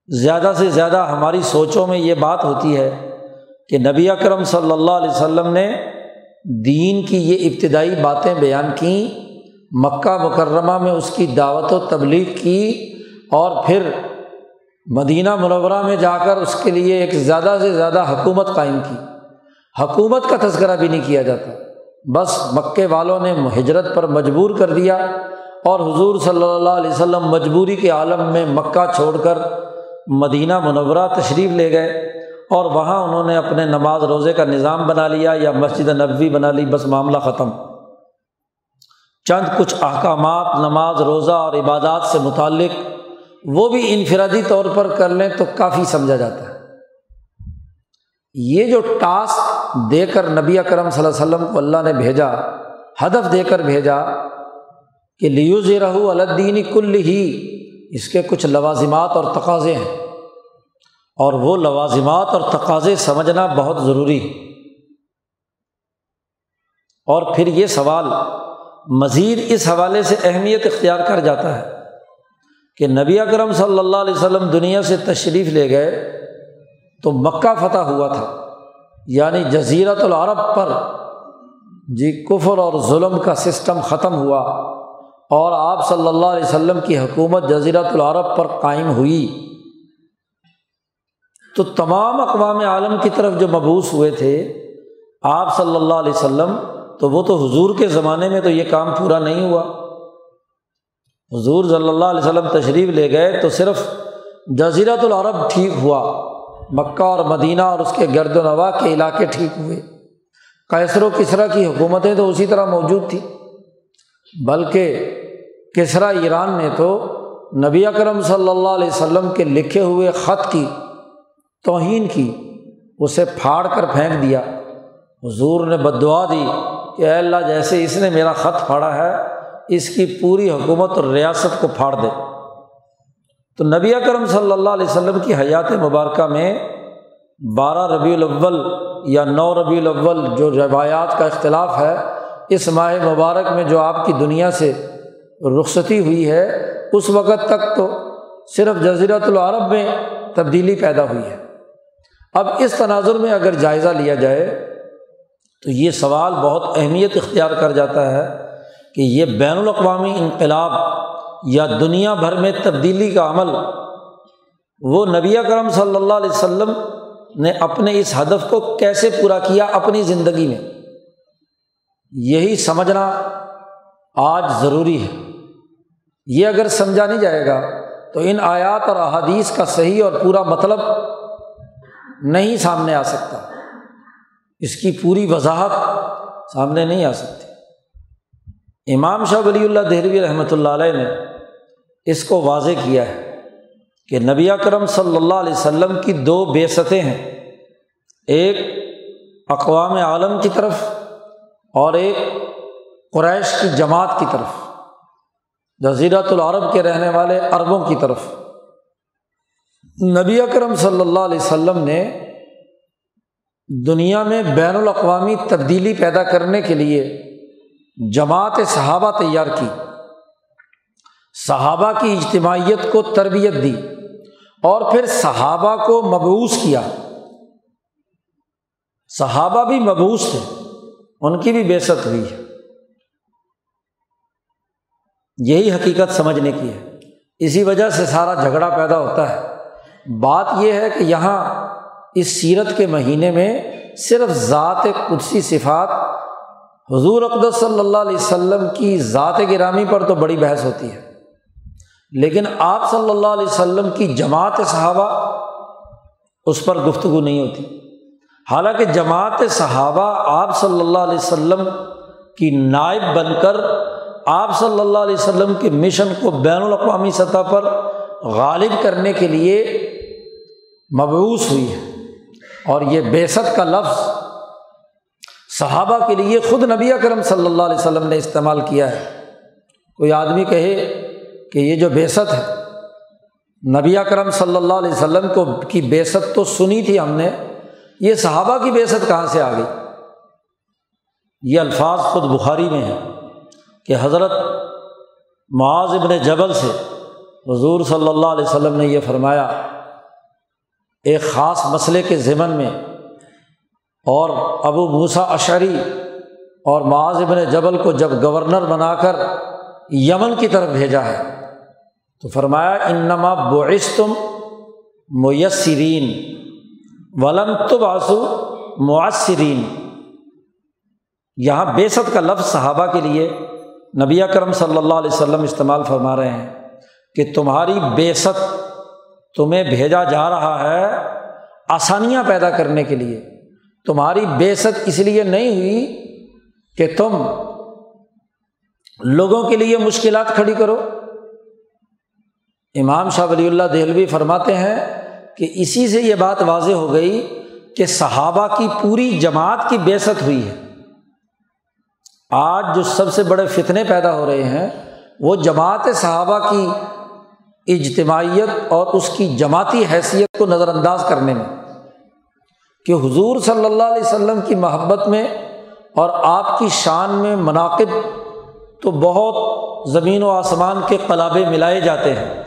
زیادہ سے زیادہ ہماری سوچوں میں یہ بات ہوتی ہے کہ نبی اکرم صلی اللہ علیہ وسلم نے دین کی یہ ابتدائی باتیں بیان کیں، مکہ مکرمہ میں اس کی دعوت و تبلیغ کی اور پھر مدینہ منورہ میں جا کر اس کے لیے ایک زیادہ سے زیادہ حکومت قائم کی۔ حکومت کا تذکرہ بھی نہیں کیا جاتا۔ بس مکے والوں نے ہجرت پر مجبور کر دیا اور حضور صلی اللہ علیہ وسلم مجبوری کے عالم میں مکہ چھوڑ کر مدینہ منورہ تشریف لے گئے۔ اور وہاں انہوں نے اپنے نماز روزے کا نظام بنا لیا یا مسجد نبوی بنا لی، بس معاملہ ختم۔ چند کچھ احکامات، نماز، روزہ اور عبادات سے متعلق وہ بھی انفرادی طور پر کر لیں تو کافی سمجھا جاتا ہے۔ یہ جو ٹاسک دے کر نبی کرم صلی اللہ علیہ وسلم کو اللہ نے بھیجا، ہدف دے کر بھیجا کہ لیو رہو الدین کل ہی اس کے کچھ لوازمات اور تقاضے ہیں۔ اور وہ لوازمات اور تقاضے سمجھنا بہت ضروری ہے اور پھر یہ سوال مزید اس حوالے سے اہمیت اختیار کر جاتا ہے کہ نبی اکرم صلی اللہ علیہ وسلم دنیا سے تشریف لے گئے تو مکہ فتح ہوا تھا یعنی جزیرت العرب پر۔ جی کفر اور ظلم کا سسٹم ختم ہوا اور آپ صلی اللہ علیہ وسلم کی حکومت جزیرت العرب پر قائم ہوئی۔ تو تمام اقوام عالم کی طرف جو مبوس ہوئے تھے، آپ صلی اللہ علیہ وسلم، تو وہ تو حضور کے زمانے میں تو یہ کام پورا نہیں ہوا۔ حضور صلی اللہ علیہ وسلم تشریف لے گئے تو صرف جزیرت العرب ٹھیک ہوا، مکہ اور مدینہ اور اس کے گرد و نواح کے علاقے ٹھیک ہوئے۔ کیسر و کسرا کی حکومتیں تو اسی طرح موجود تھیں۔ بلکہ کسرا ایران نے تو نبی اکرم صلی اللہ علیہ وسلم کے لکھے ہوئے خط کی توہین کی، اسے پھاڑ کر پھینک دیا۔ حضور نے بد دعا دی کہ اے اللہ، جیسے اس نے میرا خط پھاڑا ہے، اس کی پوری حکومت اور ریاست کو پھاڑ دے۔ تو نبی اکرم صلی اللہ علیہ وسلم کی حیات مبارکہ میں بارہ ربیع الاول یا نو ربیع الاول جو روایات کا اختلاف ہے، اس ماہ مبارک میں جو آپ کی دنیا سے رخصتی ہوئی ہے، اس وقت تک تو صرف جزیرت العرب میں تبدیلی پیدا ہوئی ہے۔ اب اس تناظر میں اگر جائزہ لیا جائے تو یہ سوال بہت اہمیت اختیار کر جاتا ہے کہ یہ بین الاقوامی انقلاب یا دنیا بھر میں تبدیلی کا عمل، وہ نبی کرم صلی اللہ علیہ وسلم نے اپنے اس ہدف کو کیسے پورا کیا اپنی زندگی میں؟ یہی سمجھنا آج ضروری ہے۔ یہ اگر سمجھا نہیں جائے گا تو ان آیات اور احادیث کا صحیح اور پورا مطلب نہیں سامنے آ سکتا۔ اس کی پوری وضاحت سامنے نہیں آ سکتی۔ امام شاہ ولی اللہ دہلوی رحمۃ اللہ علیہ نے اس کو واضح کیا ہے کہ نبی کرم صلی اللہ علیہ وسلم کی دو بے ستیں ہیں۔ ایک اقوام عالم کی طرف اور ایک قریش کی جماعت کی طرف۔ جزیرت العرب کے رہنے والے عربوں کی طرف۔ نبی اکرم صلی اللہ علیہ وسلم نے دنیا میں بین الاقوامی تبدیلی پیدا کرنے کے لیے جماعت صحابہ تیار کی۔ صحابہ کی اجتماعیت کو تربیت دی اور پھر صحابہ کو مبوس کیا۔ صحابہ بھی مبوس تھے، ان کی بھی بےست ہوئی ہے۔ یہی حقیقت سمجھنے کی ہے۔ اسی وجہ سے سارا جھگڑا پیدا ہوتا ہے۔ بات یہ ہے کہ یہاں اس سیرت کے مہینے میں صرف ذات قدسی صفات حضور اقدس صلی اللہ علیہ وسلم کی ذات گرامی پر تو بڑی بحث ہوتی ہے۔ لیکن آپ صلی اللہ علیہ وسلم کی جماعت صحابہ اس پر گفتگو نہیں ہوتی۔ حالانکہ جماعت صحابہ آپ صلی اللہ علیہ وسلم کی نائب بن کر آپ صلی اللہ علیہ وسلم کے مشن کو بین الاقوامی سطح پر غالب کرنے کے لیے مبوس ہوئی ہے۔ اور یہ بیست کا لفظ صحابہ کے لیے خود نبی کرم صلی اللہ علیہ وسلم نے استعمال کیا ہے۔ کوئی آدمی کہے کہ یہ جو بیست ہے، نبی کرم صلی اللہ علیہ وسلم کو کی بیست تو سنی تھی ہم نے، یہ صحابہ کی بیست کہاں سے آ گئی؟ یہ الفاظ خود بخاری میں ہیں کہ حضرت معاذ ابن جبل سے حضور صلی اللہ علیہ وسلم نے یہ فرمایا ایک خاص مسئلے کے ذمن میں اور ابو موسا اشری اور معاذ ابن جبل کو جب گورنر بنا کر یمن کی طرف بھیجا ہے، تو فرمایا، انما بوئس تم میسرین، ولم تو باسو معصرین یہاں بیست کا لفظ صحابہ کے لیے نبی کرم صلی اللہ علیہ وسلم استعمال فرما رہے ہیں کہ تمہاری بیست تمہیں بھیجا جا رہا ہے آسانیاں پیدا کرنے کے لیے۔ تمہاری بیست اس لیے نہیں ہوئی کہ تم لوگوں کے لیے مشکلات کھڑی کرو۔ امام شاہ ولی اللہ دہلوی فرماتے ہیں کہ اسی سے یہ بات واضح ہو گئی کہ صحابہ کی پوری جماعت کی بےست ہوئی ہے۔ آج جو سب سے بڑے فتنے پیدا ہو رہے ہیں، وہ جماعت صحابہ کی اجتماعیت اور اس کی جماعتی حیثیت کو نظر انداز کرنے میں کہ حضور صلی اللہ علیہ وسلم کی محبت میں اور آپ کی شان میں مناقب تو بہت زمین و آسمان کے قلابے ملائے جاتے ہیں۔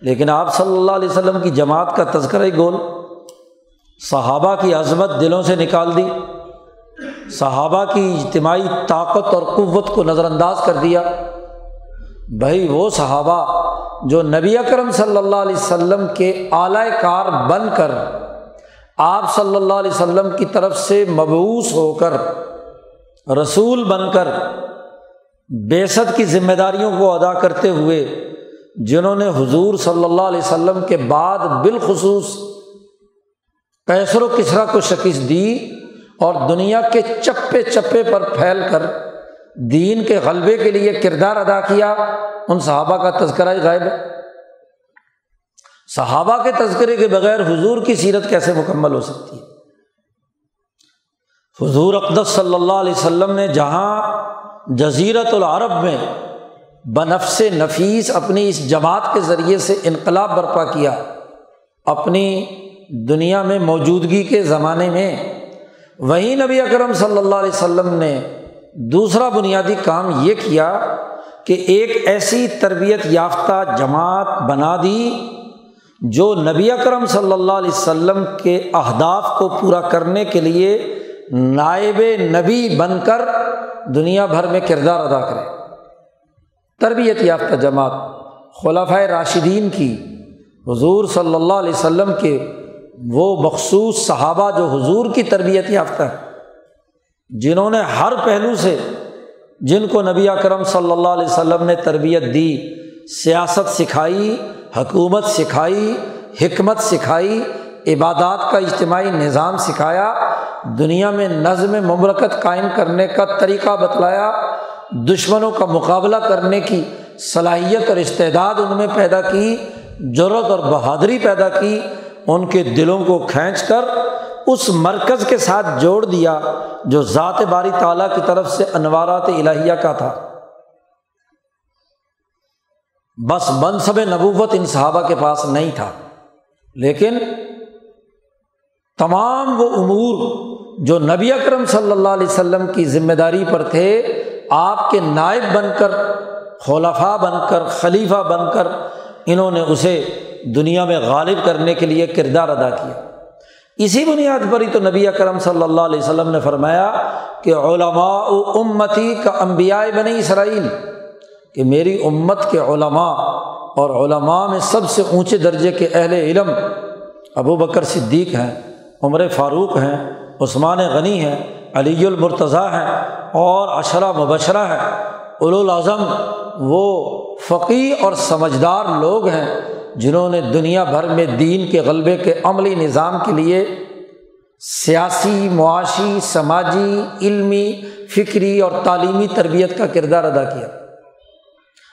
لیکن آپ صلی اللہ علیہ وسلم کی جماعت کا تذکرہ گول، صحابہ کی عظمت دلوں سے نکال دی، صحابہ کی اجتماعی طاقت اور قوت کو نظر انداز کر دیا۔ بھائی وہ صحابہ جو نبی اکرم صلی اللہ علیہ وسلم کے اعلی کار بن کر آپ صلی اللہ علیہ وسلم کی طرف سے مبوس ہو کر رسول بن کر بیست کی ذمہ داریوں کو ادا کرتے ہوئے جنہوں نے حضور صلی اللہ علیہ وسلم کے بعد بالخصوص کیسر و کسرا کو شکست دی اور دنیا کے چپے چپے پر پھیل کر دین کے غلبے کے لیے کردار ادا کیا ان صحابہ کا تذکرہ ہی غائب ہے۔ صحابہ کے تذکرے کے بغیر حضور کی سیرت کیسے مکمل ہو سکتی ہے؟ حضور اقدس صلی اللہ علیہ وسلم نے جہاں جزیرت العرب میں بنفس نفیس اپنی اس جماعت کے ذریعے سے انقلاب برپا کیا، اپنی دنیا میں موجودگی کے زمانے میں، وہیں نبی اکرم صلی اللہ علیہ وسلم نے دوسرا بنیادی کام یہ کیا کہ ایک ایسی تربیت یافتہ جماعت بنا دی جو نبی اکرم صلی اللہ علیہ وسلم کے اہداف کو پورا کرنے کے لیے نائب نبی بن کر دنیا بھر میں کردار ادا کرے۔ تربیت یافتہ جماعت خلافۂ راشدین کی حضور صلی اللہ علیہ وسلم کے وہ مخصوص صحابہ جو حضور کی تربیت یافتہ ہے جنہوں نے ہر پہلو سے جن کو نبی اکرم صلی اللہ علیہ وسلم نے تربیت دی، سیاست سکھائی، حکومت سکھائی، حکمت سکھائی، عبادات کا اجتماعی نظام سکھایا، دنیا میں نظم ممرکت قائم کرنے کا طریقہ بتلایا، دشمنوں کا مقابلہ کرنے کی صلاحیت اور استعداد ان میں پیدا کی ضرورت اور بہادری پیدا کی، ان کے دلوں کو کھینچ کر اس مرکز کے ساتھ جوڑ دیا جو ذات باری تعالیٰ کی طرف سے انوارات الہیہ کا تھا۔ بس منصب نبوت ان صحابہ کے پاس نہیں تھا۔ لیکن تمام وہ امور جو نبی اکرم صلی اللہ علیہ وسلم کی ذمہ داری پر تھے، آپ کے نائب بن کر خلفہ بن کر، خلیفہ بن کر، انہوں نے اسے دنیا میں غالب کرنے کے لیے کردار ادا کیا۔ اسی بنیاد پر ہی تو نبی اکرم صلی اللہ علیہ وسلم نے فرمایا کہ علماء امتی کا انبیاء بنی اسرائیل، کہ میری امت کے علماء اور علماء میں سب سے اونچے درجے کے اہل علم ابو بکر صدیق ہیں، عمر فاروق ہیں، عثمان غنی ہیں، علی المرتضیٰ ہیں اور اشرا مبشرہ ہیں۔ الاظم وہ فقی اور سمجھدار لوگ ہیں جنہوں نے دنیا بھر میں دین کے غلبے کے عملی نظام کے لیے سیاسی، معاشی، سماجی، علمی، فکری اور تعلیمی تربیت کا کردار ادا کیا۔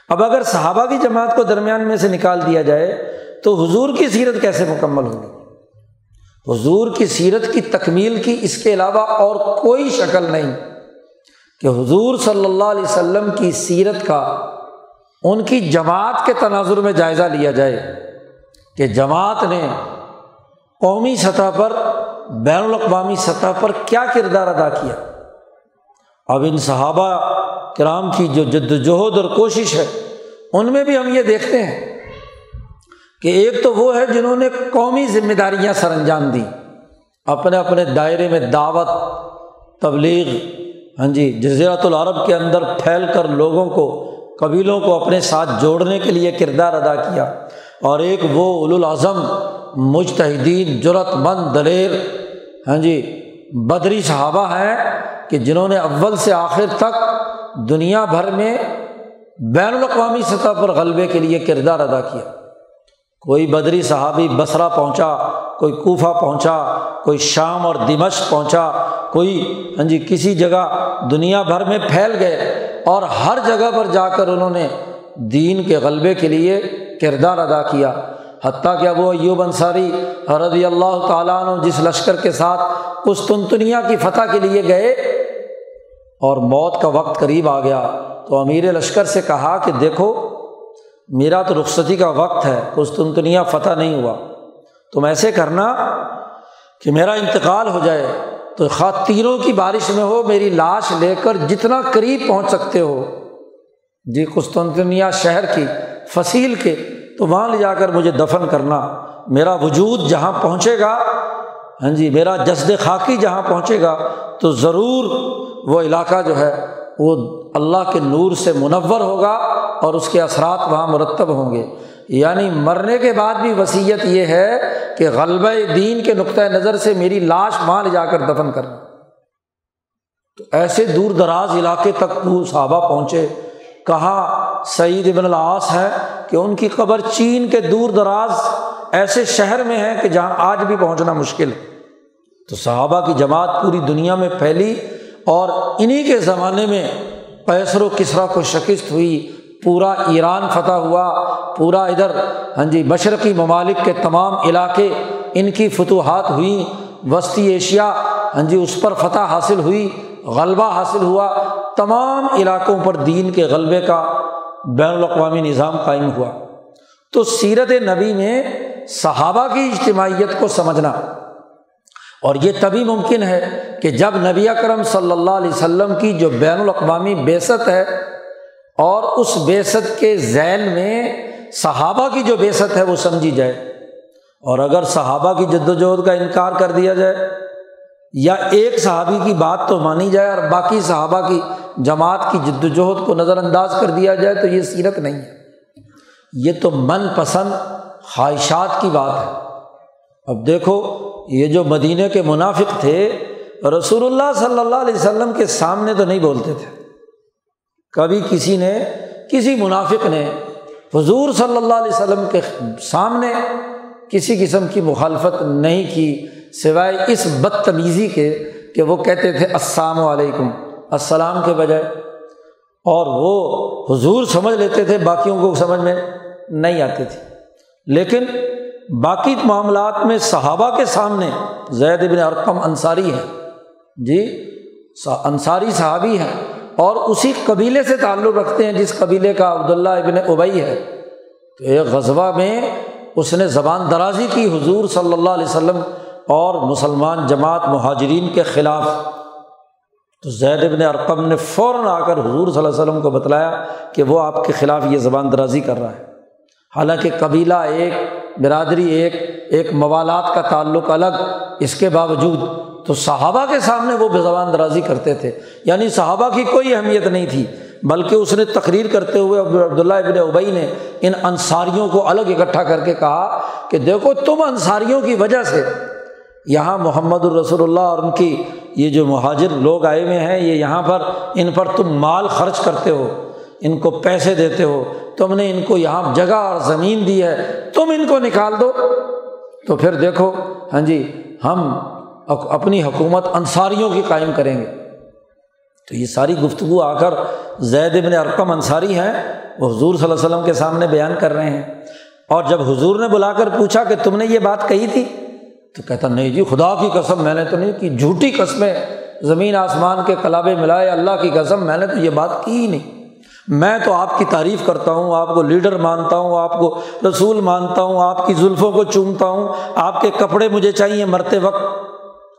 اب اگر صحابہ کی جماعت کو درمیان میں سے نکال دیا جائے تو حضور کی سیرت کیسے مکمل ہوگی؟ حضور کی سیرت کی تکمیل کی اس کے علاوہ اور کوئی شکل نہیں کہ حضور صلی اللہ علیہ وسلم کی سیرت کا ان کی جماعت کے تناظر میں جائزہ لیا جائے کہ جماعت نے قومی سطح پر، بین الاقوامی سطح پر کیا کردار ادا کیا۔ اب ان صحابہ کرام کی جو جد وجہد اور کوشش ہے، ان میں بھی ہم یہ دیکھتے ہیں کہ ایک تو وہ ہے جنہوں نے قومی ذمہ داریاں سر انجام دیں۔ اپنے اپنے دائرے میں دعوت، تبلیغ ہاں جی جزیرت العرب کے اندر پھیل کر لوگوں کو قبیلوں کو اپنے ساتھ جوڑنے کے لیے کردار ادا کیا اور ایک وہ الاظم مجتہدین جرت مند دلیر ہاں جی بدری صحابہ ہیں کہ جنہوں نے اول سے آخر تک دنیا بھر میں بین الاقوامی سطح پر غلبے کے لیے کردار ادا کیا۔ کوئی بدری صحابی بسرا پہنچا، کوئی کوفہ پہنچا، کوئی شام اور دمش پہنچا، کوئی ہاں جی کسی جگہ دنیا بھر میں پھیل گئے۔ اور ہر جگہ پر جا کر انہوں نے دین کے غلبے کے لیے کردار ادا کیا۔ حتیٰ کہ وہ ایوب انصاری رضی اللہ تعالیٰ عنہ جس لشکر کے ساتھ قسطنطنیہ کی فتح کے لیے گئے اور موت کا وقت قریب آ گیا تو امیر لشکر سے کہا کہ دیکھو، میرا تو رخصتی کا وقت ہے قسطنطنیہ فتح نہیں ہوا۔ تم ایسے کرنا کہ میرا انتقال ہو جائے۔ تو خواتینوں کی بارش میں ہو، میری لاش لے کر جتنا قریب پہنچ سکتے ہو۔ جی قسطنطنیہ شہر کی فصیل کے، تو وہاں لے جا کر مجھے دفن کرنا۔ میرا وجود جہاں پہنچے گا ہاں جی میرا جسد خاکی جہاں پہنچے گا، تو ضرور وہ علاقہ جو ہے، وہ اللہ کے نور سے منور ہوگا اور اس کے اثرات وہاں مرتب ہوں گے۔ یعنی مرنے کے بعد بھی وصیت یہ ہے کہ غلبہ دین کے نقطۂ نظر سے میری لاش وہاں لے جا کر دفن کرنا تو ایسے دور دراز علاقے تک وہ صحابہ پہنچے، کہا، سعید ابن العاص ہے کہ ان کی قبر چین کے دور دراز ایسے شہر میں ہے کہ جہاں آج بھی پہنچنا مشکل ہے۔ تو صحابہ کی جماعت پوری دنیا میں پھیلی اور انہیں کے زمانے میں پیسر و کسرا کو شکست ہوئی۔ پورا ایران فتح ہوا، پورا ادھر ہاں جی مشرقی ممالک کے تمام علاقے ان کی فتوحات ہوئیں۔ وسطی ایشیا ہاں جی اس پر فتح حاصل ہوئی، غلبہ حاصل ہوا۔ تمام علاقوں پر دین کے غلبے کا، بین الاقوامی نظام قائم ہوا۔ تو سیرت نبی میں صحابہ کی اجتماعیت کو سمجھنا۔ اور یہ تبھی ممکن ہے کہ جب نبی اکرم صلی اللہ علیہ وسلم کی جو بین الاقوامی بیست ہے اور اس بیست کے ذیل میں صحابہ کی جو بیست ہے وہ سمجھی جائے اور اگر صحابہ کی جد وجہد کا انکار کر دیا جائے یا ایک صحابی کی بات تو مانی جائے اور باقی صحابہ کی جماعت کی جد وجہد کو نظر انداز کر دیا جائے تو یہ سیرت نہیں ہے۔ یہ تو من پسند خواہشات کی بات ہے۔ اب دیکھو، یہ جو مدینہ کے منافق تھے، رسول اللہ صلی اللہ علیہ وسلم کے سامنے تو نہیں بولتے تھے۔ کبھی کسی نے، کسی منافق نے حضور صلی اللہ علیہ وسلم کے سامنے کسی قسم کی مخالفت نہیں کی، سوائے اس بدتمیزی کے کہ وہ کہتے تھے السلام علیکم، السلام کے بجائے۔ اور وہ حضور سمجھ لیتے تھے، باقیوں کو سمجھ میں نہیں آتے تھے لیکن باقی معاملات میں صحابہ کے سامنے زید ابن ارقم انصاری ہے۔ جی انصاری صحابی ہیں۔ اور اسی قبیلے سے تعلق رکھتے ہیں جس قبیلے کا عبداللہ ابن ابئی ہے۔ تو ایک غذبہ میں اس نے زبان درازی کی، حضور صلی اللہ علیہ وسلم اور مسلمان جماعت مہاجرین کے خلاف۔ تو زید ابن ارقم نے فوراً آ کر حضور صلی اللہ علیہ وسلم کو بتلایا کہ وہ آپ کے خلاف یہ زبان درازی کر رہا ہے۔ حالانکہ قبیلہ ایک، برادری ایک ایک موالات کا تعلق الگ، اس کے باوجود تو صحابہ کے سامنے وہ بے زبان درازی کرتے تھے۔ یعنی صحابہ کی کوئی اہمیت نہیں تھی، بلکہ اس نے تقریر کرتے ہوئے عبداللہ ابن ابئی نے ان انصاریوں کو الگ اکٹھا کر کے کہا کہ دیکھو تم انصاریوں کی وجہ سے یہاں محمد الرسول اللہ اور ان کی یہ جو مہاجر لوگ آئے ہوئے ہیں، یہ یہاں پر ان پر تم مال خرچ کرتے ہو، ان کو پیسے دیتے ہو، تم نے ان کو یہاں جگہ اور زمین دی ہے، تم ان کو نکال دو۔ تو پھر دیکھو ہاں جی ہم اپنی حکومت انصاریوں کی قائم کریں گے۔ تو یہ ساری گفتگو آ کر زید ابن ارقم انصاری ہیں، وہ حضور صلی اللہ علیہ وسلم کے سامنے بیان کر رہے ہیں۔ اور جب حضور نے بلا کر پوچھا کہ تم نے یہ بات کہی تھی، تو کہتا، نہیں جی خدا کی قسم، میں نے تو نہیں، کی جھوٹی قسمیں زمین آسمان کے کلابے ملائے، اللہ کی قسم، میں نے تو یہ بات کی ہی نہیں۔ میں تو آپ کی تعریف کرتا ہوں، آپ کو لیڈر مانتا ہوں، آپ کو رسول مانتا ہوں، آپ کی زلفوں کو چومتا ہوں، آپ کے کپڑے مجھے چاہیے مرتے وقت۔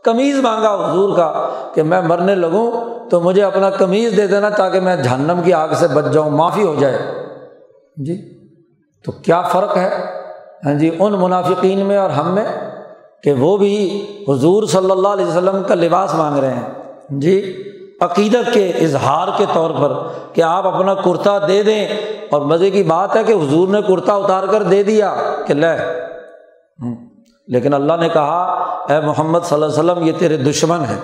کمیز مانگا حضور کا کہ میں مرنے لگوں تو مجھے اپنا کمیز دے دینا تاکہ میں جہنم کی آگ سے بچ جاؤں، معافی ہو جائے۔ جی تو کیا فرق ہے؟ ہاں جی ان منافقین میں اور ہم میں کہ وہ بھی حضور صلی اللہ علیہ وسلم کا لباس مانگ رہے ہیں۔ جی عقیدت کے اظہار کے طور پر کہ آپ اپنا کرتا دے دیں۔ اور مزے کی بات ہے کہ حضور نے کرتا اتار کر دے دیا کہ لے۔ لیکن اللہ نے کہا، اے محمد صلی اللہ علیہ وسلم، یہ تیرے دشمن ہے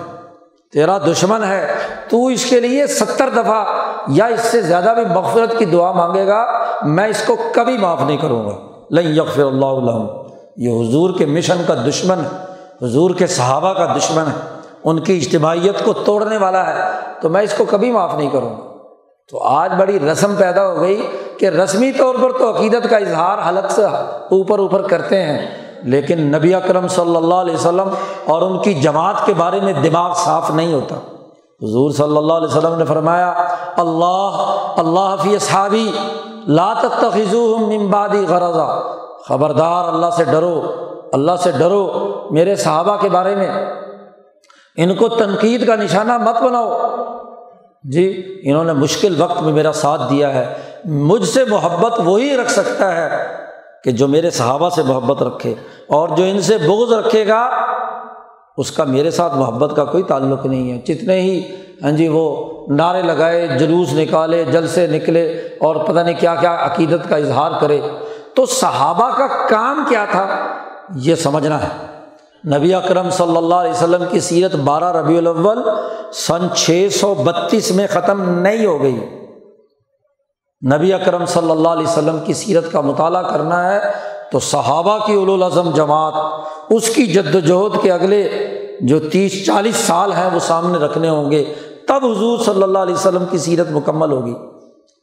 تیرا دشمن ہے، تو اس کے لیے ستر دفعہ یا اس سے زیادہ بھی مغفرت کی دعا مانگے گا، میں اس کو کبھی معاف نہیں کروں گا۔ لئی یکفر اللہ علّہ یہ حضور کے مشن کا دشمن ہے، حضور کے صحابہ کا دشمن ہے۔ ان کی اجتماعیت کو توڑنے والا ہے، تو میں اس کو کبھی معاف نہیں کروں گا۔ تو آج بڑی رسم پیدا ہو گئی کہ رسمی طور پر تو عقیدت کا اظہار حلق سے اوپر اوپر کرتے ہیں۔ لیکن نبی اکرم صلی اللہ علیہ وسلم اور ان کی جماعت کے بارے میں دماغ صاف نہیں ہوتا۔ حضور صلی اللہ علیہ وسلم نے فرمایا، اللہ اللہ فی صحابی لات ممبادی غرضہ خبردار، اللہ سے ڈرو، اللہ سے ڈرو میرے صحابہ کے بارے میں۔ ان کو تنقید کا نشانہ مت بناؤ۔ جی انہوں نے مشکل وقت میں میرا ساتھ دیا ہے۔ مجھ سے محبت وہی رکھ سکتا ہے۔ کہ جو میرے صحابہ سے محبت رکھے اور جو ان سے بغض رکھے گا، اس کا میرے ساتھ محبت کا کوئی تعلق نہیں ہے۔ جتنے ہی ہاں جی وہ نعرے لگائے، جلوس نکالے جل سے نکلے اور پتہ نہیں کیا کیا عقیدت کا اظہار کرے، تو صحابہ کا کام کیا تھا؟ یہ سمجھنا ہے۔ نبی اکرم صلی اللہ علیہ وسلم کی سیرت بارہ ربیع الاول، سن چھ سو بتیس میں ختم نہیں ہو گئی۔ نبی اکرم صلی اللہ علیہ وسلم کی سیرت کا مطالعہ کرنا ہے تو صحابہ کی الاظم جماعت، اس کی جد وجہد کے اگلے جو تیس چالیس سال ہیں وہ سامنے رکھنے ہوں گے۔ تب حضور صلی اللہ علیہ وسلم کی سیرت مکمل ہوگی۔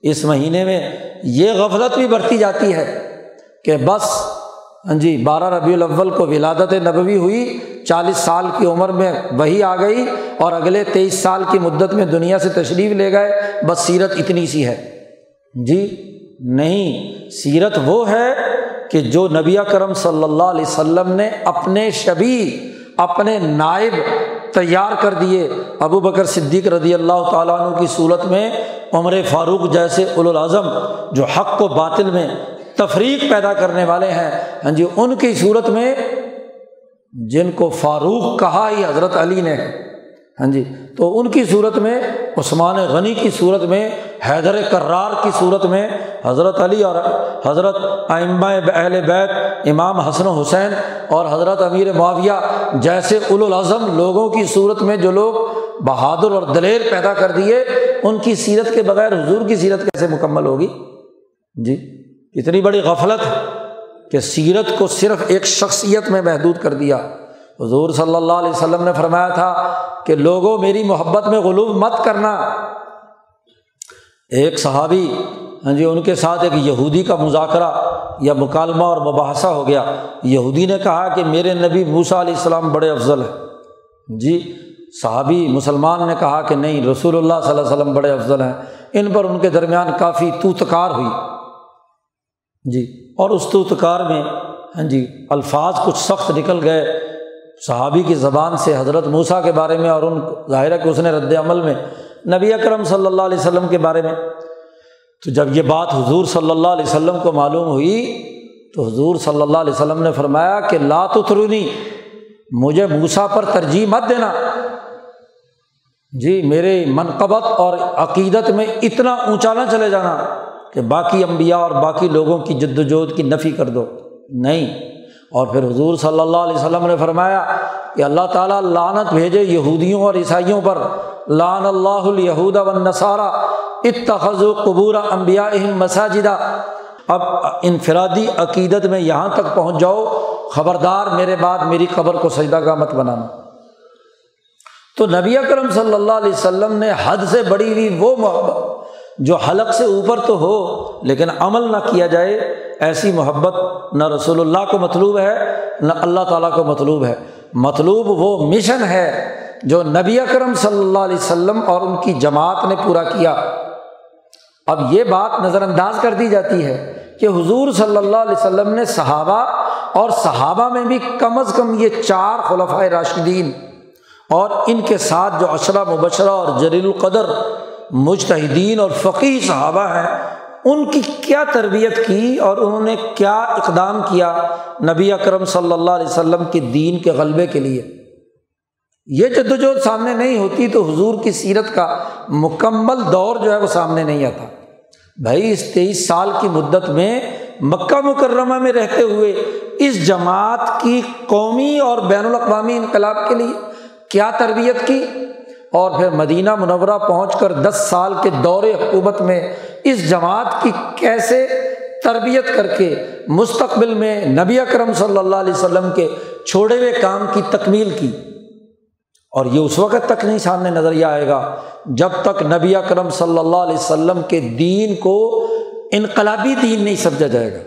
اس مہینے میں یہ غفلت بھی بڑھتی جاتی ہے کہ بس ہاں جی بارہ ربیع الاول کو ولادت نبوی ہوئی، چالیس سال کی عمر میں وہی آ گئی اور اگلے تیئیس سال کی مدت میں دنیا سے تشریف لے گئے۔ بس سیرت اتنی سی ہے۔ جی نہیں، سیرت وہ ہے کہ جو نبی کرم صلی اللہ علیہ وسلم نے اپنے شبی، اپنے نائب تیار کر دیے۔ ابو بکر صدیق رضی اللہ تعالیٰ عنہ کی صورت میں عمر فاروق جیسے الاظم جو حق و باطل میں تفریق پیدا کرنے والے ہیں۔ ہاں جی ان کی صورت میں جن کو فاروق کہا ہی حضرت علی نے ہاں جی تو ان کی صورت میں، عثمان غنی کی صورت میں، حیدر کرار کی صورت میں، حضرت علی اور حضرت ائمہ اہل بیت، امام حسن حسین اور حضرت امیر معاویہ جیسے الاظم لوگوں کی صورت میں جو لوگ بہادر اور دلیر پیدا کر دیے، ان کی سیرت کے بغیر، حضور کی سیرت کیسے مکمل ہوگی؟ جی اتنی بڑی غفلت کہ سیرت کو صرف ایک شخصیت میں محدود کر دیا۔ حضور صلی اللہ علیہ وسلم نے فرمایا تھا کہ لوگوں میری محبت میں غلوب مت کرنا۔ ایک صحابی ہاں جی ان کے ساتھ ایک یہودی کا مذاکرہ یا مکالمہ اور مباحثہ ہو گیا۔ یہودی نے کہا کہ میرے نبی موسا علیہ السلام بڑے افضل ہیں۔ جی صحابی مسلمان نے کہا کہ نہیں، رسول اللہ صلی اللہ علیہ وسلم بڑے افضل ہیں۔ ان پر ان کے درمیان کافی تو تکار ہوئی۔ جی اور اس توتکار میں ہاں جی الفاظ کچھ سخت نکل گئے۔ صحابی کی زبان سے حضرت موسا کے بارے میں اور ان ظاہر ہے کہ اس نے رد عمل میں نبی اکرم صلی اللہ علیہ وسلم کے بارے میں۔ تو جب یہ بات حضور صلی اللہ علیہ وسلم کو معلوم ہوئی، تو حضور صلی اللہ علیہ وسلم نے فرمایا کہ لات اترونی مجھے موسا پر ترجیح مت دینا۔ جی میرے منقبت اور عقیدت میں اتنا اونچا نہ چلے جانا کہ باقی امبیا اور باقی لوگوں کی جد وجہد کی نفی کر دو۔ نہیں۔ اور پھر حضور صلی اللہ علیہ وسلم نے فرمایا کہ اللہ تعالیٰ لانت بھیجے یہودیوں اور عیسائیوں پر۔ لان اللہ الہود و نصارہ اتخذ قبور امبیا مساجدہ اب انفرادی عقیدت میں یہاں تک پہنچ جاؤ، خبردار میرے بعد میری قبر کو سجدہ کا مت بنانا۔ تو نبی اکرم صلی اللہ علیہ وسلم نے حد سے بڑی ہوئی وہ محبت جو حلق سے اوپر تو ہو، لیکن عمل نہ کیا جائے، ایسی محبت نہ رسول اللہ کو مطلوب ہے، نہ اللہ تعالیٰ کو مطلوب ہے۔ مطلوب وہ مشن ہے جو نبی اکرم صلی اللہ علیہ وسلم اور ان کی جماعت نے پورا کیا۔ اب یہ بات نظر انداز کر دی جاتی ہے کہ حضور صلی اللہ علیہ وسلم نے صحابہ اور صحابہ میں بھی کم از کم یہ چار خلفۂ راشدین اور ان کے ساتھ جو اشرا مبشرہ اور جلیل القدر مجتہدین اور فقی صحابہ ہیں، ان کی کیا تربیت کی اور انہوں نے کیا اقدام کیا نبی اکرم صلی اللہ علیہ وسلم کے دین کے غلبے کے لیے؟ یہ جدوجہد سامنے نہیں ہوتی تو حضور کی سیرت کا مکمل دور جو ہے وہ سامنے نہیں آتا۔ بھائی، اس تیئیس سال کی مدت میں مکہ مکرمہ میں رہتے ہوئے اس جماعت کی قومی اور بین الاقوامی انقلاب کے لیے کیا تربیت کی؟ اور پھر مدینہ منورہ پہنچ کر دس سال کے دور حکومت میں اس جماعت کی کیسے تربیت کر کے مستقبل میں نبی اکرم صلی اللہ علیہ وسلم کے چھوڑے ہوئے کام کی تکمیل کی؟ اور یہ اس وقت تک نہیں سامنے نظریہ آئے گا جب تک نبی اکرم صلی اللہ علیہ وسلم کے دین کو انقلابی دین نہیں سمجھا جائے گا۔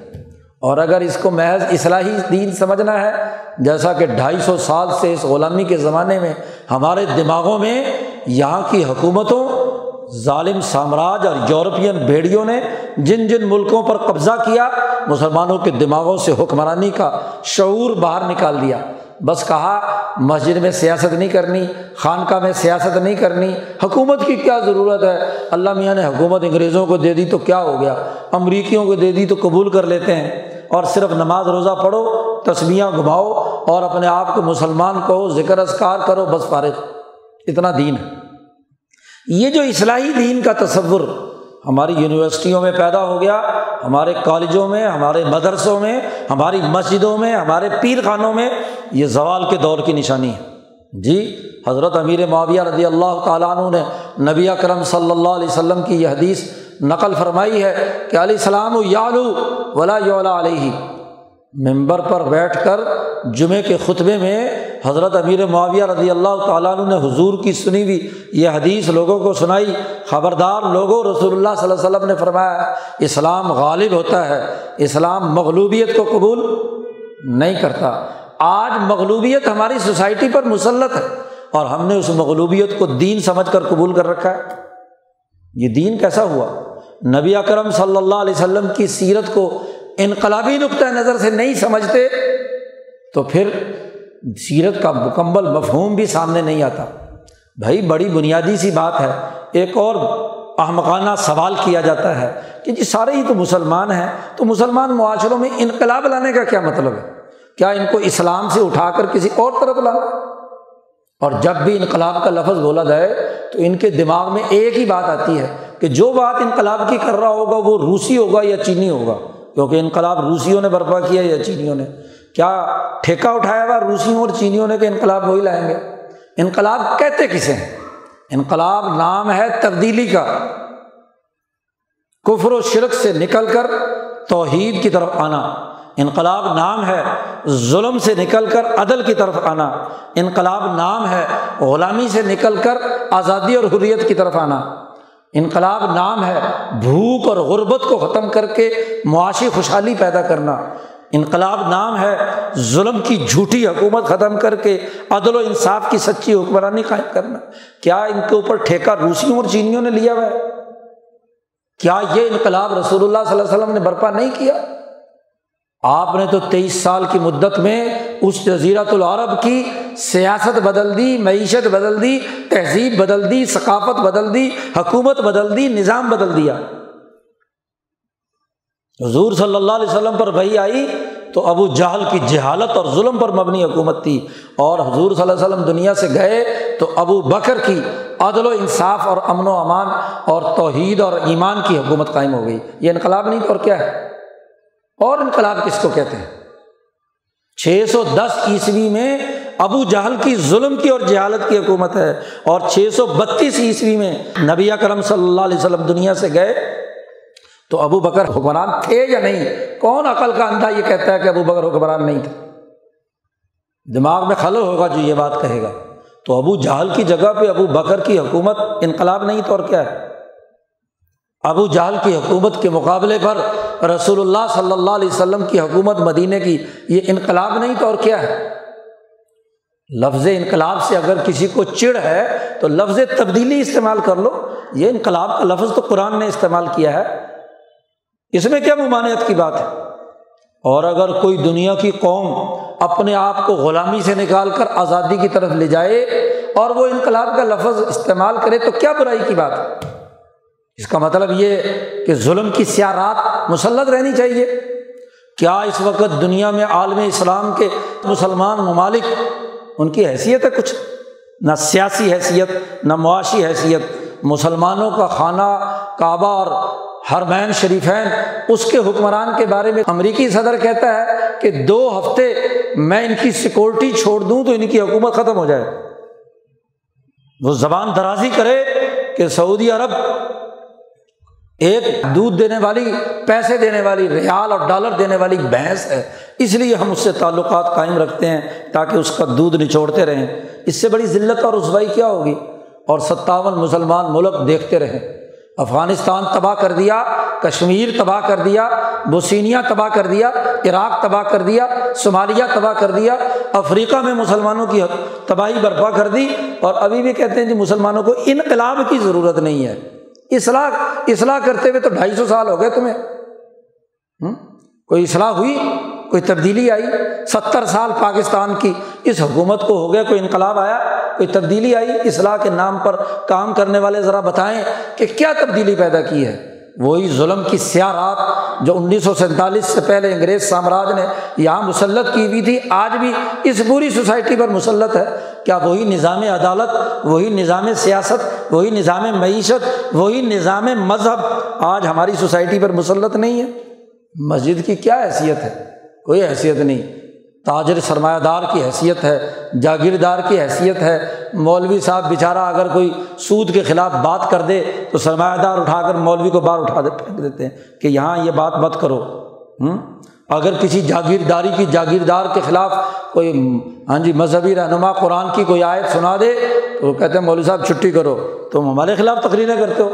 اور اگر اس کو محض اصلاحی دین سمجھنا ہے، جیسا کہ ڈھائی سو سال سے اس غلامی کے زمانے میں ہمارے دماغوں میں یہاں کی حکومتوں، ظالم سامراج اور یورپین بھیڑیوں نے جن جن ملکوں پر قبضہ کیا، مسلمانوں کے دماغوں سے حکمرانی کا شعور باہر نکال دیا۔ بس کہا، مسجد میں سیاست نہیں کرنی، خانقاہ میں سیاست نہیں کرنی، حکومت کی کیا ضرورت ہے؟ اللہ میاں نے حکومت انگریزوں کو دے دی تو کیا ہو گیا؟ امریکیوں کو دے دی تو قبول کر لیتے ہیں۔ اور صرف نماز روزہ پڑھو تسبیاں گھماؤ اور اپنے آپ کو مسلمان کہو، ذکر اذکار کرو، بس فارغ۔ اتنا دین ہے۔ یہ جو اصلاحی دین کا تصور ہماری یونیورسٹیوں میں پیدا ہو گیا، ہمارے کالجوں میں، ہمارے مدرسوں میں، ہماری مسجدوں میں، ہمارے پیر خانوں میں، یہ زوال کے دور کی نشانی ہے۔ جی حضرت امیر معاویہ رضی اللہ تعالیٰ عنہ نے نبی اکرم صلی اللہ علیہ وسلم کی یہ حدیث نقل فرمائی ہے کہ علیہ السلام یالو ولا یولا علیہ۔ ممبر پر بیٹھ کر جمعے کے خطبے میں حضرت امیر معاویہ رضی اللہ تعالیٰ عنہ نے حضور کی سنی ہوئی یہ حدیث لوگوں کو سنائی۔ خبردار لوگوں، رسول اللہ صلی اللہ علیہ وسلم نے فرمایا، اسلام غالب ہوتا ہے، اسلام مغلوبیت کو قبول نہیں کرتا۔ آج مغلوبیت ہماری سوسائٹی پر مسلط ہے اور ہم نے اس مغلوبیت کو دین سمجھ کر قبول کر رکھا ہے۔ یہ دین کیسا ہوا؟ نبی اکرم صلی اللہ علیہ وسلم کی سیرت کو انقلابی نقطۂ نظر سے نہیں سمجھتے، تو پھر سیرت کا مکمل مفہوم بھی سامنے نہیں آتا۔ بھائی، بڑی بنیادی سی بات ہے۔ ایک اور احمقانہ سوال کیا جاتا ہے کہ جی سارے ہی تو مسلمان ہیں، تو مسلمان معاشروں میں انقلاب لانے کا کیا مطلب ہے؟ کیا ان کو اسلام سے اٹھا کر کسی اور طرف لانا؟ اور جب بھی انقلاب کا لفظ بولا جائے تو ان کے دماغ میں ایک ہی بات آتی ہے کہ جو بات انقلاب کی کر رہا ہوگا وہ روسی ہوگا یا چینی ہوگا؟ کیونکہ انقلاب روسیوں نے برپا کیا یا چینیوں نے۔ کیا ٹھیکہ اٹھایا ہوا روسیوں اور چینیوں نے کہ انقلاب وہی لائیں گے؟ انقلاب کہتے کسے ہیں؟ انقلاب نام ہے تبدیلی کا۔ کفر و شرک سے نکل کر توحید کی طرف آنا۔ انقلاب نام ہے ظلم سے نکل کر عدل کی طرف آنا۔ انقلاب نام ہے غلامی سے نکل کر آزادی اور حریت کی طرف آنا۔ انقلاب نام ہے، بھوک اور غربت کو ختم کر کے معاشی خوشحالی پیدا کرنا۔ انقلاب نام ہے، ظلم کی جھوٹی حکومت ختم کر کے عدل و انصاف کی سچی حکمرانی قائم کرنا۔ کیا ان کے اوپر ٹھیکہ روسیوں اور چینیوں نے لیا ہوا ہے؟ کیا یہ انقلاب رسول اللہ صلی اللہ علیہ وسلم نے برپا نہیں کیا؟ آپ نے تو تیئیس سال کی مدت میں اس جزیرت العرب کی سیاست بدل دی، معیشت بدل دی، تہذیب بدل دی، ثقافت بدل دی، حکومت بدل دی، نظام بدل دیا۔ حضور صلی اللہ علیہ وسلم پر بھائی آئی تو ابو جہل کی جہالت اور ظلم پر مبنی حکومت تھی۔ اور حضور صلی اللہ علیہ وسلم دنیا سے گئے تو ابو بکر کی عدل و انصاف اور امن و امان اور توحید اور ایمان کی حکومت قائم ہو گئی۔ یہ انقلاب نہیں اور کیا ہے؟ اور انقلاب کس کو کہتے ہیں؟ چھ سو دس عیسوی میں ابو جہل کی ظلم کی اور جہالت کی حکومت ہے اور چھ سو بتیس عیسوی میں نبی کرم صلی اللہ علیہ وسلم دنیا سے گئے تو ابو بکر حکمران تھے یا نہیں؟ کون عقل کا اندھا یہ کہتا ہے کہ ابو بکر حکمران نہیں تھے؟ دماغ میں خلل ہوگا جو یہ بات کہے گا۔ تو ابو جہل کی جگہ پہ ابو بکر کی حکومت انقلاب نہیں تو اور کیا ہے؟ ابو جہل کی حکومت کے مقابلے پر رسول اللہ صلی اللہ علیہ وسلم کی حکومت مدینے کی یہ انقلاب نہیں تو اور کیا ہے؟ لفظ انقلاب سے اگر کسی کو چڑ ہے تو لفظ تبدیلی استعمال کر لو۔ یہ انقلاب کا لفظ تو قرآن نے استعمال کیا ہے۔ اس میں کیا ممانعت کی بات ہے؟ اور اگر کوئی دنیا کی قوم اپنے آپ کو غلامی سے نکال کر آزادی کی طرف لے جائے اور وہ انقلاب کا لفظ استعمال کرے تو کیا برائی کی بات ہے؟ اس کا مطلب یہ کہ ظلم کی سیارات مسلط رہنی چاہیے۔ کیا اس وقت دنیا میں عالم اسلام کے مسلمان ممالک ان کی حیثیت ہے کچھ؟ نہ سیاسی حیثیت، نہ معاشی حیثیت۔ مسلمانوں کا خانہ کعبہ اور ہرمین شریفین، اس کے حکمران کے بارے میں امریکی صدر کہتا ہے کہ دو ہفتے میں ان کی سیکورٹی چھوڑ دوں تو ان کی حکومت ختم ہو جائے۔ وہ زبان درازی کرے کہ سعودی عرب ایک دودھ دینے والی، پیسے دینے والی، ریال اور ڈالر دینے والی بھینس ہے۔ اس لیے ہم اس سے تعلقات قائم رکھتے ہیں تاکہ اس کا دودھ نچوڑتے رہیں۔ اس سے بڑی ذلت اور رسوائی کیا ہوگی؟ اور ستاون مسلمان ملک دیکھتے رہیں۔ افغانستان تباہ کر دیا، کشمیر تباہ کر دیا بوسینیا تباہ کر دیا، عراق تباہ کر دیا، صومالیہ تباہ کر دیا، افریقہ میں مسلمانوں کی تباہی برپا کر دی۔ اور ابھی بھی کہتے ہیں جی مسلمانوں کو انقلاب کی ضرورت نہیں ہے۔ اصلاح اصلاح کرتے ہوئے تو ڈھائی سو سال ہو گئے تمہیں۔ کوئی اصلاح ہوئی؟ کوئی تبدیلی آئی؟ ستر سال پاکستان کی اس حکومت کو ہو گیا، کوئی انقلاب آیا؟ کوئی تبدیلی آئی؟ اصلاح کے نام پر کام کرنے والے ذرا بتائیں کہ کیا تبدیلی پیدا کی ہے؟ وہی ظلم کی سیاہ رات جو انیس سو سینتالیس سے پہلے انگریز سامراج نے یہاں مسلط کی ہوئی تھی، آج بھی اس پوری سوسائٹی پر مسلط ہے۔ کیا وہی نظام عدالت، وہی نظام سیاست، وہی نظام معیشت، وہی نظام مذہب آج ہماری سوسائٹی پر مسلط نہیں ہے؟ مسجد کی کیا حیثیت ہے؟ کوئی حیثیت نہیں۔ تاجر سرمایہ دار کی حیثیت ہے، جاگیردار کی حیثیت ہے۔ مولوی صاحب بیچارہ اگر کوئی سود کے خلاف بات کر دے تو سرمایہ دار اٹھا کر مولوی کو باہر اٹھا دے پھینک دیتے ہیں کہ یہاں یہ بات مت کرو۔ ہوں اگر کسی جاگیرداری کی جاگیردار کے خلاف کوئی ہاں جی مذہبی رہنما قرآن کی کوئی آیت سنا دے تو وہ کہتے ہیں، مولوی صاحب چھٹی کرو۔ تم ہمارے خلاف تقریریں کرتے ہو۔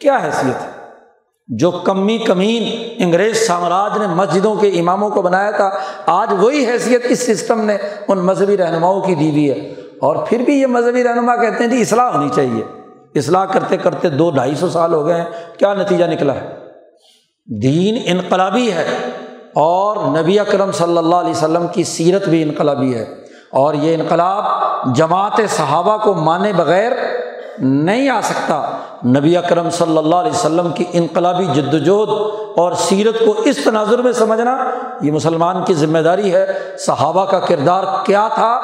کیا حیثیت ہے؟ جو کمی کمین انگریز سامراج نے مسجدوں کے اماموں کو بنایا تھا، آج وہی حیثیت اس سسٹم نے ان مذہبی رہنماؤں کی دی ہوئی ہے۔ اور پھر بھی یہ مذہبی رہنما کہتے ہیں جی اصلاح ہونی چاہیے۔ اصلاح کرتے کرتے دو ڈھائی سو سال ہو گئے ہیں، کیا نتیجہ نکلا ہے؟ دین انقلابی ہے اور نبی اکرم صلی اللہ علیہ وسلم کی سیرت بھی انقلابی ہے۔ اور یہ انقلاب جماعت صحابہ کو مانے بغیر نہیں آ سکتا۔ نبی اکرم صلی اللہ علیہ وسلم کی انقلابی جد وجہد اور سیرت کو اس تناظر میں سمجھنا یہ مسلمان کی ذمہ داری ہے۔ صحابہ کا کردار کیا تھا؟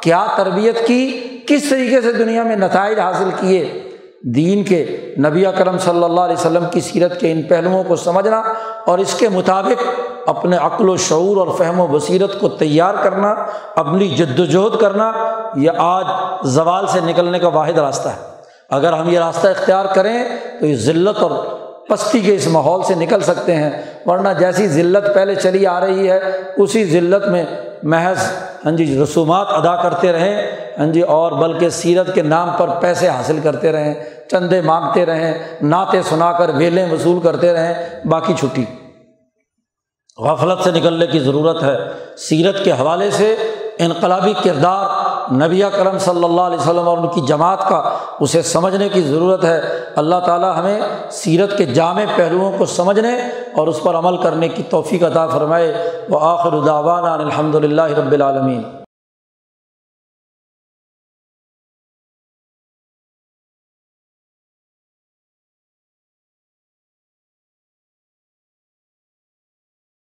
کیا تربیت کی؟ کس طریقے سے دنیا میں نتائج حاصل کیے؟ دین کے نبی اکرم صلی اللہ علیہ وسلم کی سیرت کے ان پہلوؤں کو سمجھنا اور اس کے مطابق اپنے عقل و شعور اور فہم و بصیرت کو تیار کرنا، اپنی جد وجہد کرنا، یہ آج زوال سے نکلنے کا واحد راستہ ہے۔ اگر ہم یہ راستہ اختیار کریں تو یہ ذلت اور پستی کے اس ماحول سے نکل سکتے ہیں۔ ورنہ جیسی ذلت پہلے چلی آ رہی ہے، اسی ذلت میں محض ہاں جی رسومات ادا کرتے رہیں۔ ہاں جی اور بلکہ سیرت کے نام پر پیسے حاصل کرتے رہیں، چندے مانگتے رہیں، نعتیں سنا کر ویلیں وصول کرتے رہیں، باقی چھٹی۔ غفلت سے نکلنے کی ضرورت ہے۔ سیرت کے حوالے سے انقلابی کردار نبی کرم صلی اللہ علیہ وسلم اور ان کی جماعت کا اسے سمجھنے کی ضرورت ہے۔ اللہ تعالیٰ ہمیں سیرت کے جامع پہلوؤں کو سمجھنے اور اس پر عمل کرنے کی توفیق عطا فرمائے۔ وہ آخر داوانہ الحمد للہ رب العالمین۔